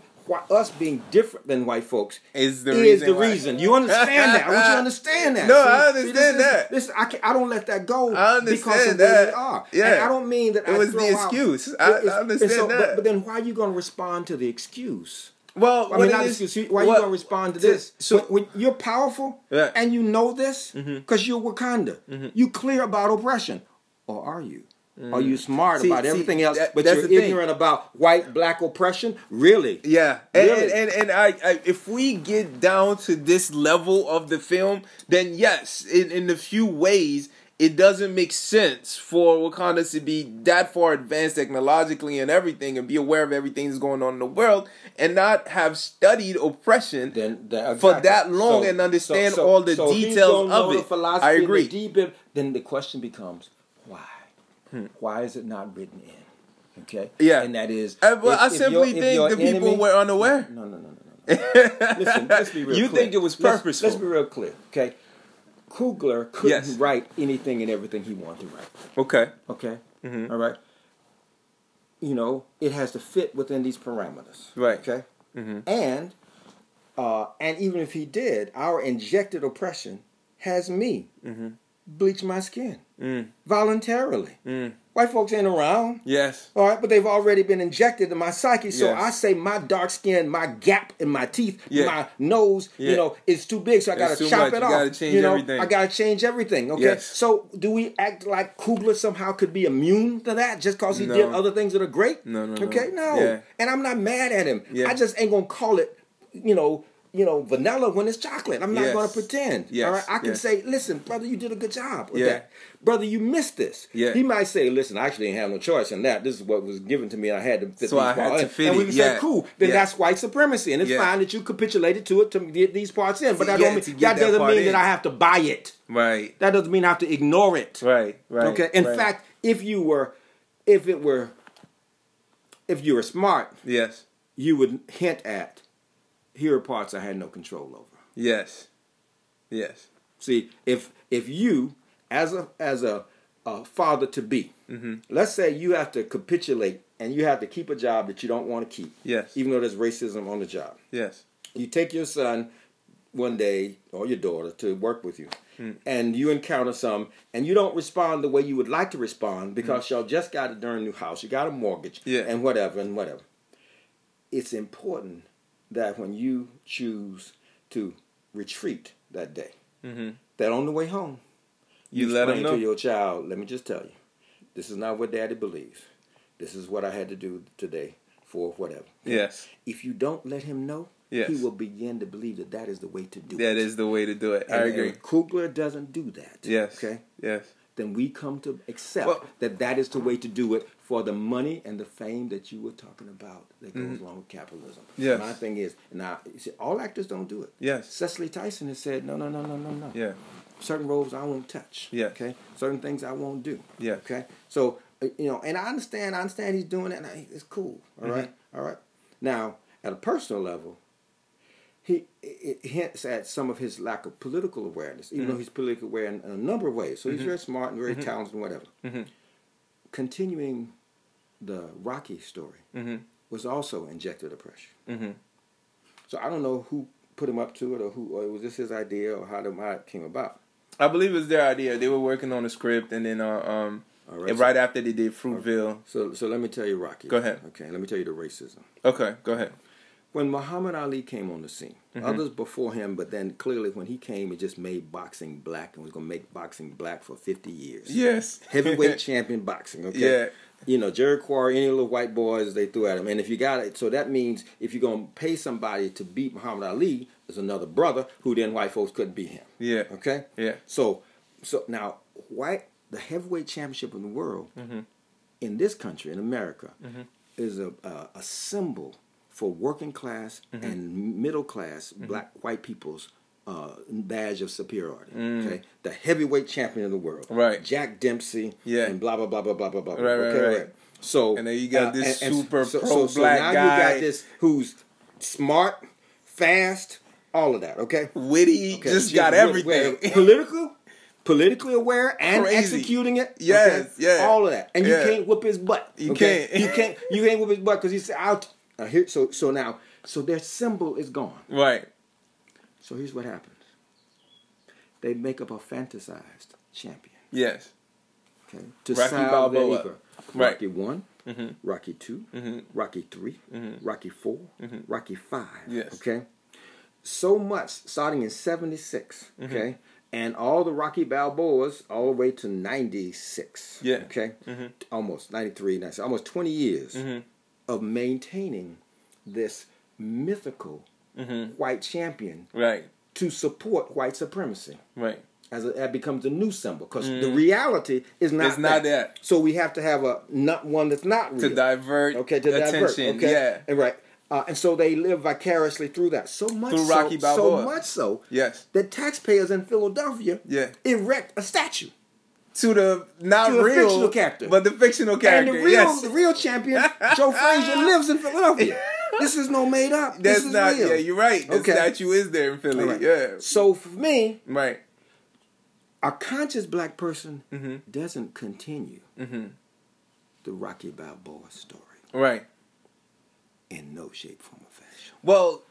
us being different than white folks Is the is reason the reason. You understand that? I want you to understand that. No, I this understand is- that. This, I, can, I don't let that go I because understand of where that. we are. Yeah. And I don't mean that It I was the throw out- excuse. I- I understand But, that. but then why are you going to respond to the excuse? Well, I mean, not is- excuse. Why are you going to respond to this? So when, when you're powerful Yeah. Mm-hmm. and you know this because you're Wakanda, you clear about oppression, or are you? Are you mm. smart See- about see, everything else, that- but you're the thing. ignorant about white black oppression? Really? Yeah, and Really? and, and, and I, I, if we get down to this level of the film, then yes, in in a few ways, it doesn't make sense for Wakanda to be that far advanced technologically and everything, and be aware of everything that's going on in the world, and not have studied oppression then, then for that long So- and understand so- so- all the details of the it. philosophy I and the agree. deep then the question becomes why? Hmm. Why is it not written in? Okay. Yeah. and that is. Uh, well, if- I if simply think the people were unaware. No, no, no, no, no. Listen, let's be real. Clear. You clear. think it was Let's- purposeful. Let's, be real clear. Okay, Coogler couldn't Yes. write anything and everything he wanted to write. Okay. Okay. Mm-hmm. All right. You know, it has to fit within these parameters. Right. Okay. Mm-hmm. And uh, and even if he did, our injected oppression has me Mm-hmm. bleach my skin. Mm. voluntarily. Mm. White folks ain't around. Yes. All right, but they've already been injected in my psyche. So Yes. I say my dark skin, my gap in my teeth, Yeah. my nose, Yeah. you know, is too big. So I got to chop much. it You off. gotta change you know, everything. I got to change everything. Okay. Yes. So do we act like Coogler somehow could be immune to that just because he No. did other things that are great? No, no, no. Okay, no. Yeah. And I'm not mad at him. I just ain't gonna call it, you know. You know, vanilla when it's chocolate. I'm not Yes. going to pretend. Yes. All right. I can Yes. say, listen, brother, you did a good job with Yeah. that. Brother, you missed this. Yeah. He might say, listen, I actually didn't have no choice in that. This is what was given to me. And I had to fit So these I had parts in. fit And we can Yeah. say, cool, then Yeah. that's white supremacy. And it's fine that you capitulated to it to get these parts in. But that, mean, that that doesn't mean in. that I have to buy it. Right. That doesn't mean I have to ignore it. Right. Right. Okay. In right. fact, if you were, if it were, if you were smart, Yes. you would hint at, here are parts I had no control over. Yes. Yes. See, if if you as a as a, a father to be, Mm-hmm. let's say you have to capitulate and you have to keep a job that you don't want to keep, Yes. even though there's racism on the job. Yes. You take your son one day or your daughter to work with you, Mm. and you encounter some, and you don't respond the way you would like to respond because y'all just got a darn new house, you got a mortgage, Mm. Yeah. and whatever and whatever. It's important that when you choose to retreat that day, Mm-hmm. that on the way home, You let explain know. to your child. Let me just tell you, this is not what Daddy believes. This is what I had to do today for whatever. Yes. If you don't let him know, Yes. he will begin to believe that that is the way to do That it. is the way to do it. I And- agree. and Coogler doesn't do that. Yes. Okay. Yes. Then we come to accept Well- that that is the way to do it for the money and the fame that you were talking about that goes along with capitalism. Mm-hmm. Yes. My thing is now you see, all actors don't do it. Yes. Cicely Tyson has said no, no, no, no, no, no. Yeah. Certain roles I won't touch. Yeah. Okay. Certain things I won't do. Yeah. Okay. So uh, you know, and I understand. I understand he's doing it. And I, it's cool. All Mm-hmm. right. All right. Now, at a personal level, he it hints at some of his lack of political awareness, even Mm-hmm. though he's politically aware in, in a number of ways. So he's very smart and very talented and whatever. Mhm. Continuing the Rocky story Mm-hmm. was also injected a pressure. Mm-hmm. So I don't know who put him up to it or who, or was this his idea or how, the, came about. I believe it was their idea. They were working on the script, and then uh, um, right, right. right after they did Fruitvale. So, so let me tell you, Rocky. Go ahead. Okay, let me tell you the racism. Okay, go ahead. When Muhammad Ali came on the scene, Mm-hmm. others before him, but then clearly when he came, it just made boxing black and was going to make boxing black for 50 years. Yes. Heavyweight champion boxing, okay? Yeah. You know, Jerry Quarry, any little white boys they threw at him. And if you got it, so that means if you're going to pay somebody to beat Muhammad Ali, there's another brother who then white folks couldn't beat him. Yeah. Okay? Yeah. So, so now, white, the heavyweight championship in the world, Mm-hmm. in this country, in America, is a, a, a symbol for working class Mm-hmm. and middle class black white people's uh, badge of superiority. Okay, the heavyweight champion of the world, Mm. Right. Jack Dempsey, Yeah. and blah blah blah blah blah blah blah. Right, right, okay, right. So And then you got this super so, pro so, black now guy. you got this who's smart, fast, all of that. Okay, Witty, Okay, just yeah, got everything. political, politically aware, and Crazy. executing it. Yes, okay? yeah. all of that, and you Yeah. can't whip his butt. You okay? can't. You can't. You can't whip his butt because he said, "I'll." Uh, here, so so now, so their symbol is gone. right. So here's what happens. They make up a fantasized champion. Yes. Okay, to Rocky salve their Balboa. ego. Right. Rocky one, Mhm. Rocky 2 Mhm. Rocky 3 Mhm. Rocky 4 Mhm. Rocky five. Yes. Okay. So much starting in '76. Mm-hmm. Okay. And all the Rocky Balboas all the way to '96. Yeah. Okay. Mhm. Almost '93, '96, almost 20 years. Of maintaining this mythical Mhm. white champion Right. to support white supremacy Right. as a, that becomes a new symbol because the reality is not Mm. It's not that. So we have to have a not one that's not real. To divert okay, to attention. divert. Okay, Yeah. and right, uh, and so they live vicariously through that. So much Through so, so much so Yes. that taxpayers in Philadelphia Yeah. erect a statue. To the not To the real fictional character. but the fictional character. And the real, yes. the real champion, Joe Frazier, lives in Philadelphia. This is no made up. That's this is not. real. Yeah, you're right. The Okay. statue is there in Philly. Right. Yeah. So for me, Right. a conscious black person Mhm. doesn't continue Mhm. the Rocky Balboa story Right. in no shape, form, or fashion. Well,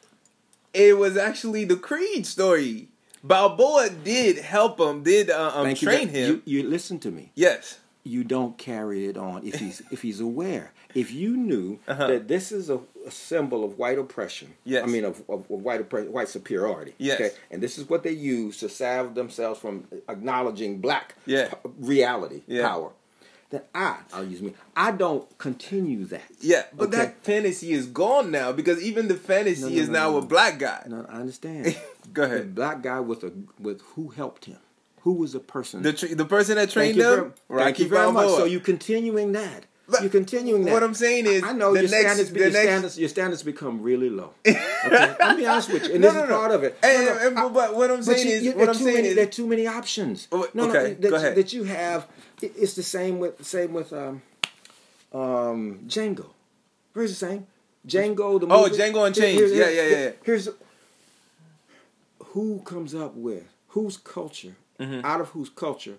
it was actually the Creed story. Balboa did help him, did uh, um, Thank you. train him. You, you listen to me. yes. You don't carry it on if he's if he's aware. If you knew Uh-huh. that this is a, a symbol of white oppression, Yes. I mean of, of, of white oppre- white superiority. Yes. Okay, and this is what they use to salve themselves from acknowledging black Yeah. p- reality, Yeah. power. Then I, I'll use me. I don't continue that. Yeah, but Okay. that fantasy is gone now because even the fantasy No, no, is no, now no, a black guy. No, I understand. Go The ahead. black guy with a with who helped him, who was the person. The tr- the person that trained him, Thank Rocky you very much. So you continuing that. You're continuing that. what I'm saying is I, I know the your next- standards, the your next- standards, your standards become really low. Okay, I'll be honest with you, and No, this no, is no. part of it. And- No, no, I- but what I'm saying you- is- you- what there I'm are too saying many, is- there are too many options. Oh, no, okay, no, that, go ahead. that you have. It- It's the same with same with um, um, Django. Where's the same? Django the Oh, movie. Django Unchained. Here- here- Yeah, yeah, yeah, yeah. Here's who comes up with whose culture Mm-hmm. out of whose culture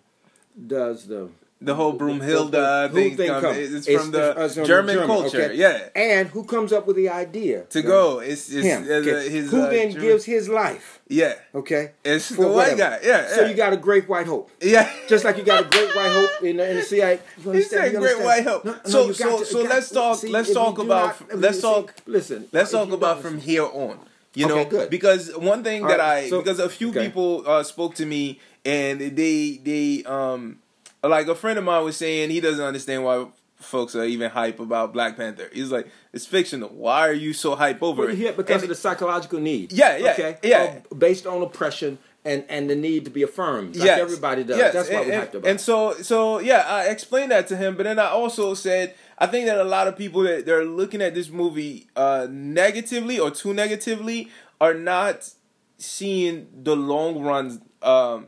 does the the whole Broomhilda who thing, thing come, come? it's It's- from the it's from German, German, culture. okay? Yeah, and who comes up with the idea to go. It's, it's him uh, okay? his who uh, then German- gives his life yeah, okay it's for the white guy. Yeah, so yeah. you got a great white hope yeah. just like you got a great white hope in the, in the CIA. You understand? said You great understand? white hope. No, no, so so to- so got- let's talk. see, let's talk about. not- let's see, talk. Listen. Let's talk about from here on. You Okay, know, good. because one thing All that right, I so- because a few okay. people uh, spoke to me and they they um like a friend of mine was saying he doesn't understand why folks are even hype about Black Panther. He's like, it's fictional. Why are you so hype over Well, it? yeah, because And- of the psychological need. Yeah, yeah, okay? yeah. Uh, based on oppression and and the need to be affirmed, like Yes. everybody does. Yes. That's what and, we hyped about. and so, so yeah, I explained that to him, but then I also said I think that a lot of people that they're looking at this movie uh, negatively or too negatively are not seeing the long run, um,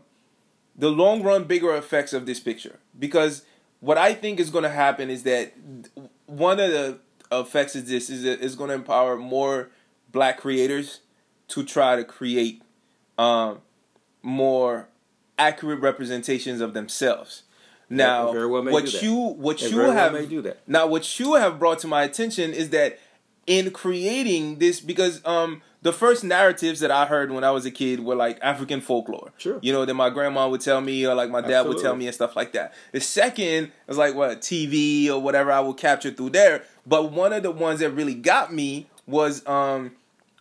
the long run bigger effects of this picture. Because what I think is going to happen is that one of the effects of this is that it's going to empower more black creators to try to create um, more accurate representations of themselves. Now, well what you what It you well have that. now what you have brought to my attention is that in creating this because um the first narratives that I heard when I was a kid were like African folklore. Sure. You know, that my grandma would tell me or like my dad would tell me and stuff like that. The second was like what TV or whatever I would capture through there. But one of the ones that really got me was um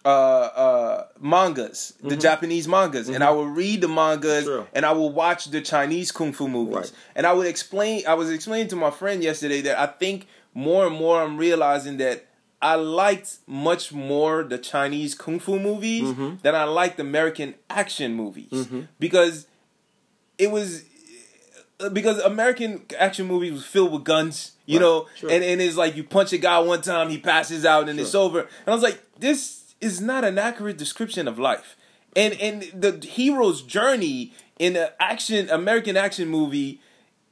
uh uh mangas, the Japanese mangas. And I would read the mangas Mm-hmm. Sure. and I would watch the Chinese kung fu movies. Right. And I would explain I was explaining to my friend yesterday that I think more and more I'm realizing that I liked much more the Chinese kung fu movies Mm-hmm. than I liked American action movies because it was because American action movies was filled with guns, you Right, know, sure. and, and it's like you punch a guy one time, he passes out, and it's over. And I was like, this is not an accurate description of life. And and the hero's journey in an action American action movie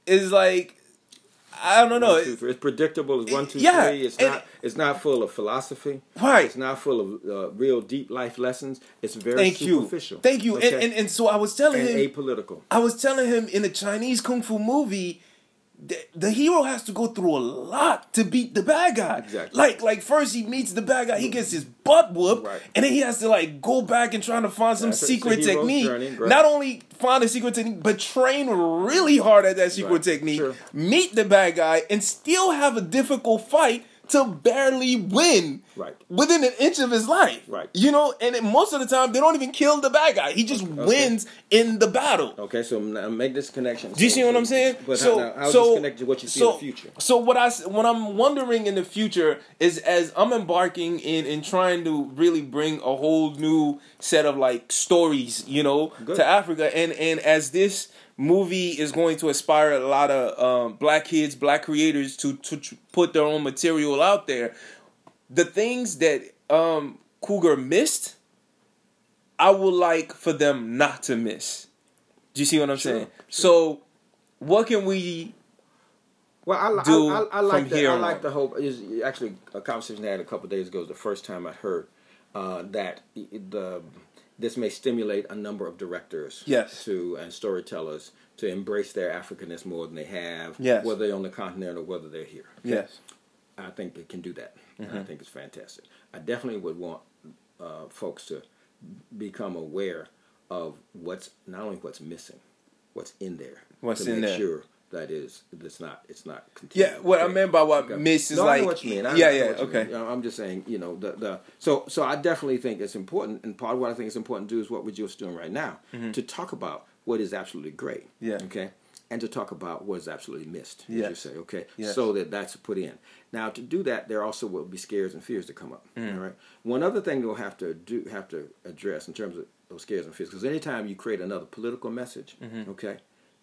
is like I don't know. One, two, three. It's predictable. It's one, two, three. Yeah, It's and- not. It's not full of philosophy. Right. It's not full of uh, real deep life lessons. It's very Thank you, thank you. okay? And, and and so I was telling and him, apolitical. I was telling him in a Chinese kung fu movie, the, the hero has to go through a lot to beat the bad guy. Exactly. Like like first he meets the bad guy, he gets his butt whooped, Right. and then he has to like go back and trying to find some That's secret technique. journey, right. Not only find a secret technique, but train really hard at that secret Right. technique. Sure. Meet the bad guy and still have a difficult fight to barely win Right. within an inch of his life. Right. You know, and it- most of the time they don't even kill the bad guy. He just wins in the battle. Okay, so make this connection. Do you see what I'm saying? But so, how, now, how so, connected to what you see so, in the future? So what I what I'm wondering in the future is as I'm embarking in in trying to really bring a whole new set of like stories, you know, Good. to Africa, and and as this movie is going to inspire a lot of um, black kids, black creators to to tr- put their own material out there. The things that um, Coogler missed, I would like for them not to miss. Do you see what I'm Sure, saying? So, what can we? Well, I, I, do I, I like from the, here I on. like the hope. Is actually a conversation I had a couple days ago. Was the first time I heard uh, that the this may stimulate a number of directors, Yes. to and storytellers to embrace their Africanness more than they have, Yes. whether they're on the continent or whether they're here. Okay? Yes. I think it can do that. Mm-hmm. I think it's fantastic. I definitely would want uh, folks to become aware of what's not only what's missing, what's in there. What's to in make there. Sure that is it's not it's not Yeah, continuing. what I Okay. meant by what Okay. miss is no, I like know what you mean. I yeah, yeah, okay. mean. I'm just saying, you know, the the so so I definitely think it's important, and part of what I think is important to do is what we're just doing right now to talk about what is absolutely great. Mm-hmm. Yeah. Okay. And to talk about what is absolutely missed, as Yes. you say, okay, Yes. so that that's put in. Now, to do that, there also will be scares and fears to come up. Mm. All right. One other thing we'll have to do, have to address in terms of those scares and fears, because anytime you create another political message, Mm-hmm. okay,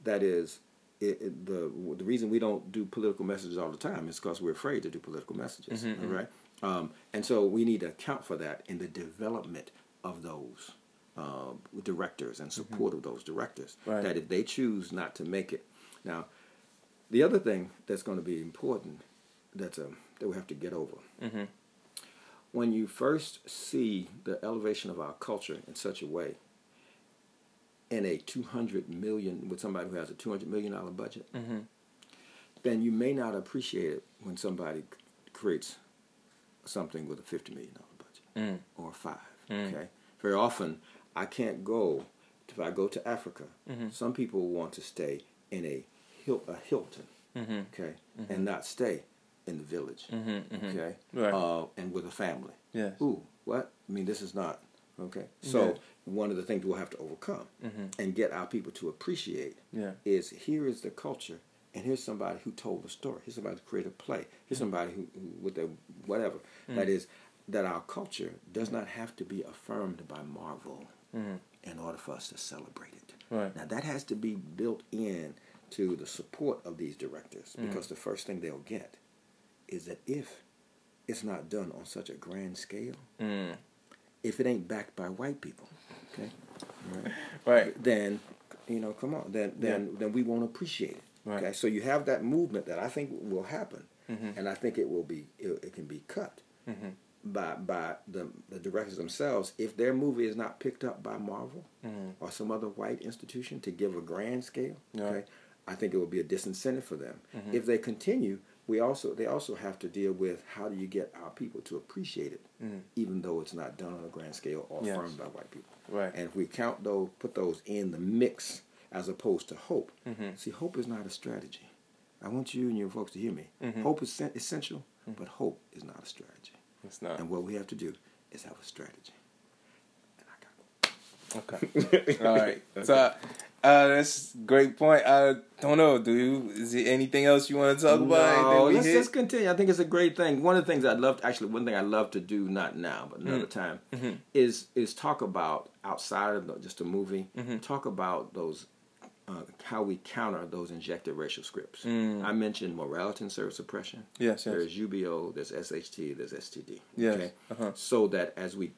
that is it, it, the the reason we don't do political messages all the time is because we're afraid to do political messages. Mm-hmm, all right, um, and so we need to account for that in the development of those uh, directors and support of those directors. Mm-hmm. Right. That if they choose not to make it, now the other thing that's going to be important that's um, that we have to get over Mhm. when you first see the elevation of our culture in such a way in a 200 million with somebody who has a 200 million dollar budget Mhm. then you may not appreciate it when somebody creates something with a 50 million dollar budget Mm. or five Mm. okay very often i can't go if i go to africa Mm-hmm. some people want to stay in a, Hil- a hilton Mhm. okay and not stay in the village Mhm, mhm. okay Right. uh, and with a family Yes. ooh what i mean this is not okay so Yeah. one of the things we'll have to overcome Mhm. and get our people to appreciate Yeah. is here is the culture and here's somebody who told a story here's somebody who created a play here's Mm-hmm. somebody who, who with the whatever that is that our culture does not have to be affirmed by marvel Mhm. in order for us to celebrate it Right. now that has to be built in to the support of these directors Mm. because the first thing they'll get is that if it's not done on such a grand scale Mm. If it ain't backed by white people okay Right. Right. then you know come on then then then we won't appreciate it Right. okay so you have that movement that i think will happen Mhm. and i think it will be it, it can be cut Mhm. by by the the directors themselves if their movie is not picked up by marvel Mhm. or some other white institution to give a grand scale Yeah. okay i think it will be a disincentive for them Mhm. if they continue we also they also have to deal with how do you get our people to appreciate it Mhm. even though it's not done on a grand scale or Yes. affirmed by white people Right. and if we count those, put those in the mix as opposed to hope. Mhm. See, hope is not a strategy. I want you and your folks to hear me. Mhm. Hope is sen- essential, but hope is not a strategy. It's not. And what we have to do is have a strategy. I Okay. All right. So, uh, that's a great point. I don't know. Do you? Is there anything else you want to talk about? No, let's hit? just continue. I think it's a great thing. One of the things I'd love, to, actually, one thing I'd love to do, not now, but another Mm. time, Mhm. is is talk about outside of the, just a movie. Mhm. Talk about those. Uh, how we counter those injected racial scripts. Mm. I mentioned morality and service suppression. Yes. Yes. There's UBO, there's SHT, there's STD. Yes. Okay? Uh-huh. So that as we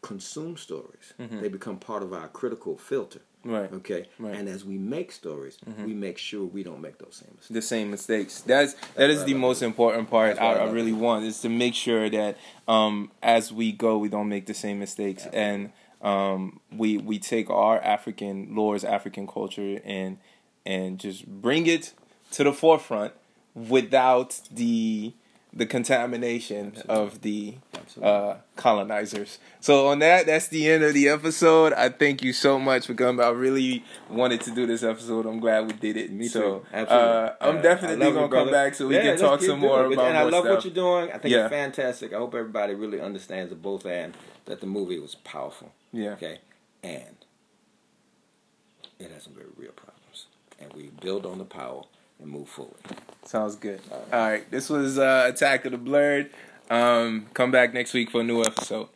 consume stories, Mhm. they become part of our critical filter. Right. Okay. Right. And as we make stories, Mhm. we make sure we don't make those same mistakes. the same mistakes. That's that is the most important part. I, I really want is to make sure that um, as we go, we don't make the same mistakes, and um, we we take our African lores, African culture, and and just bring it to the forefront without the the contamination of the uh, colonizers. So on that, that's the end of the episode. I thank you so much for coming. I really wanted to do this episode. I'm glad we did it. Me so, too. Absolutely. Uh, I'm Uh, definitely gonna come brother. back so we Yeah, can talk some more it. about And I love stuff. what you're doing. I think Yeah. it's fantastic. I hope everybody really understands the both and that the movie was powerful. Yeah. Okay. And it has some very real problems. And we build on the power and move forward. Sounds good. All right. This was uh, Attack of the Blerd. Um, come back next week for a new episode.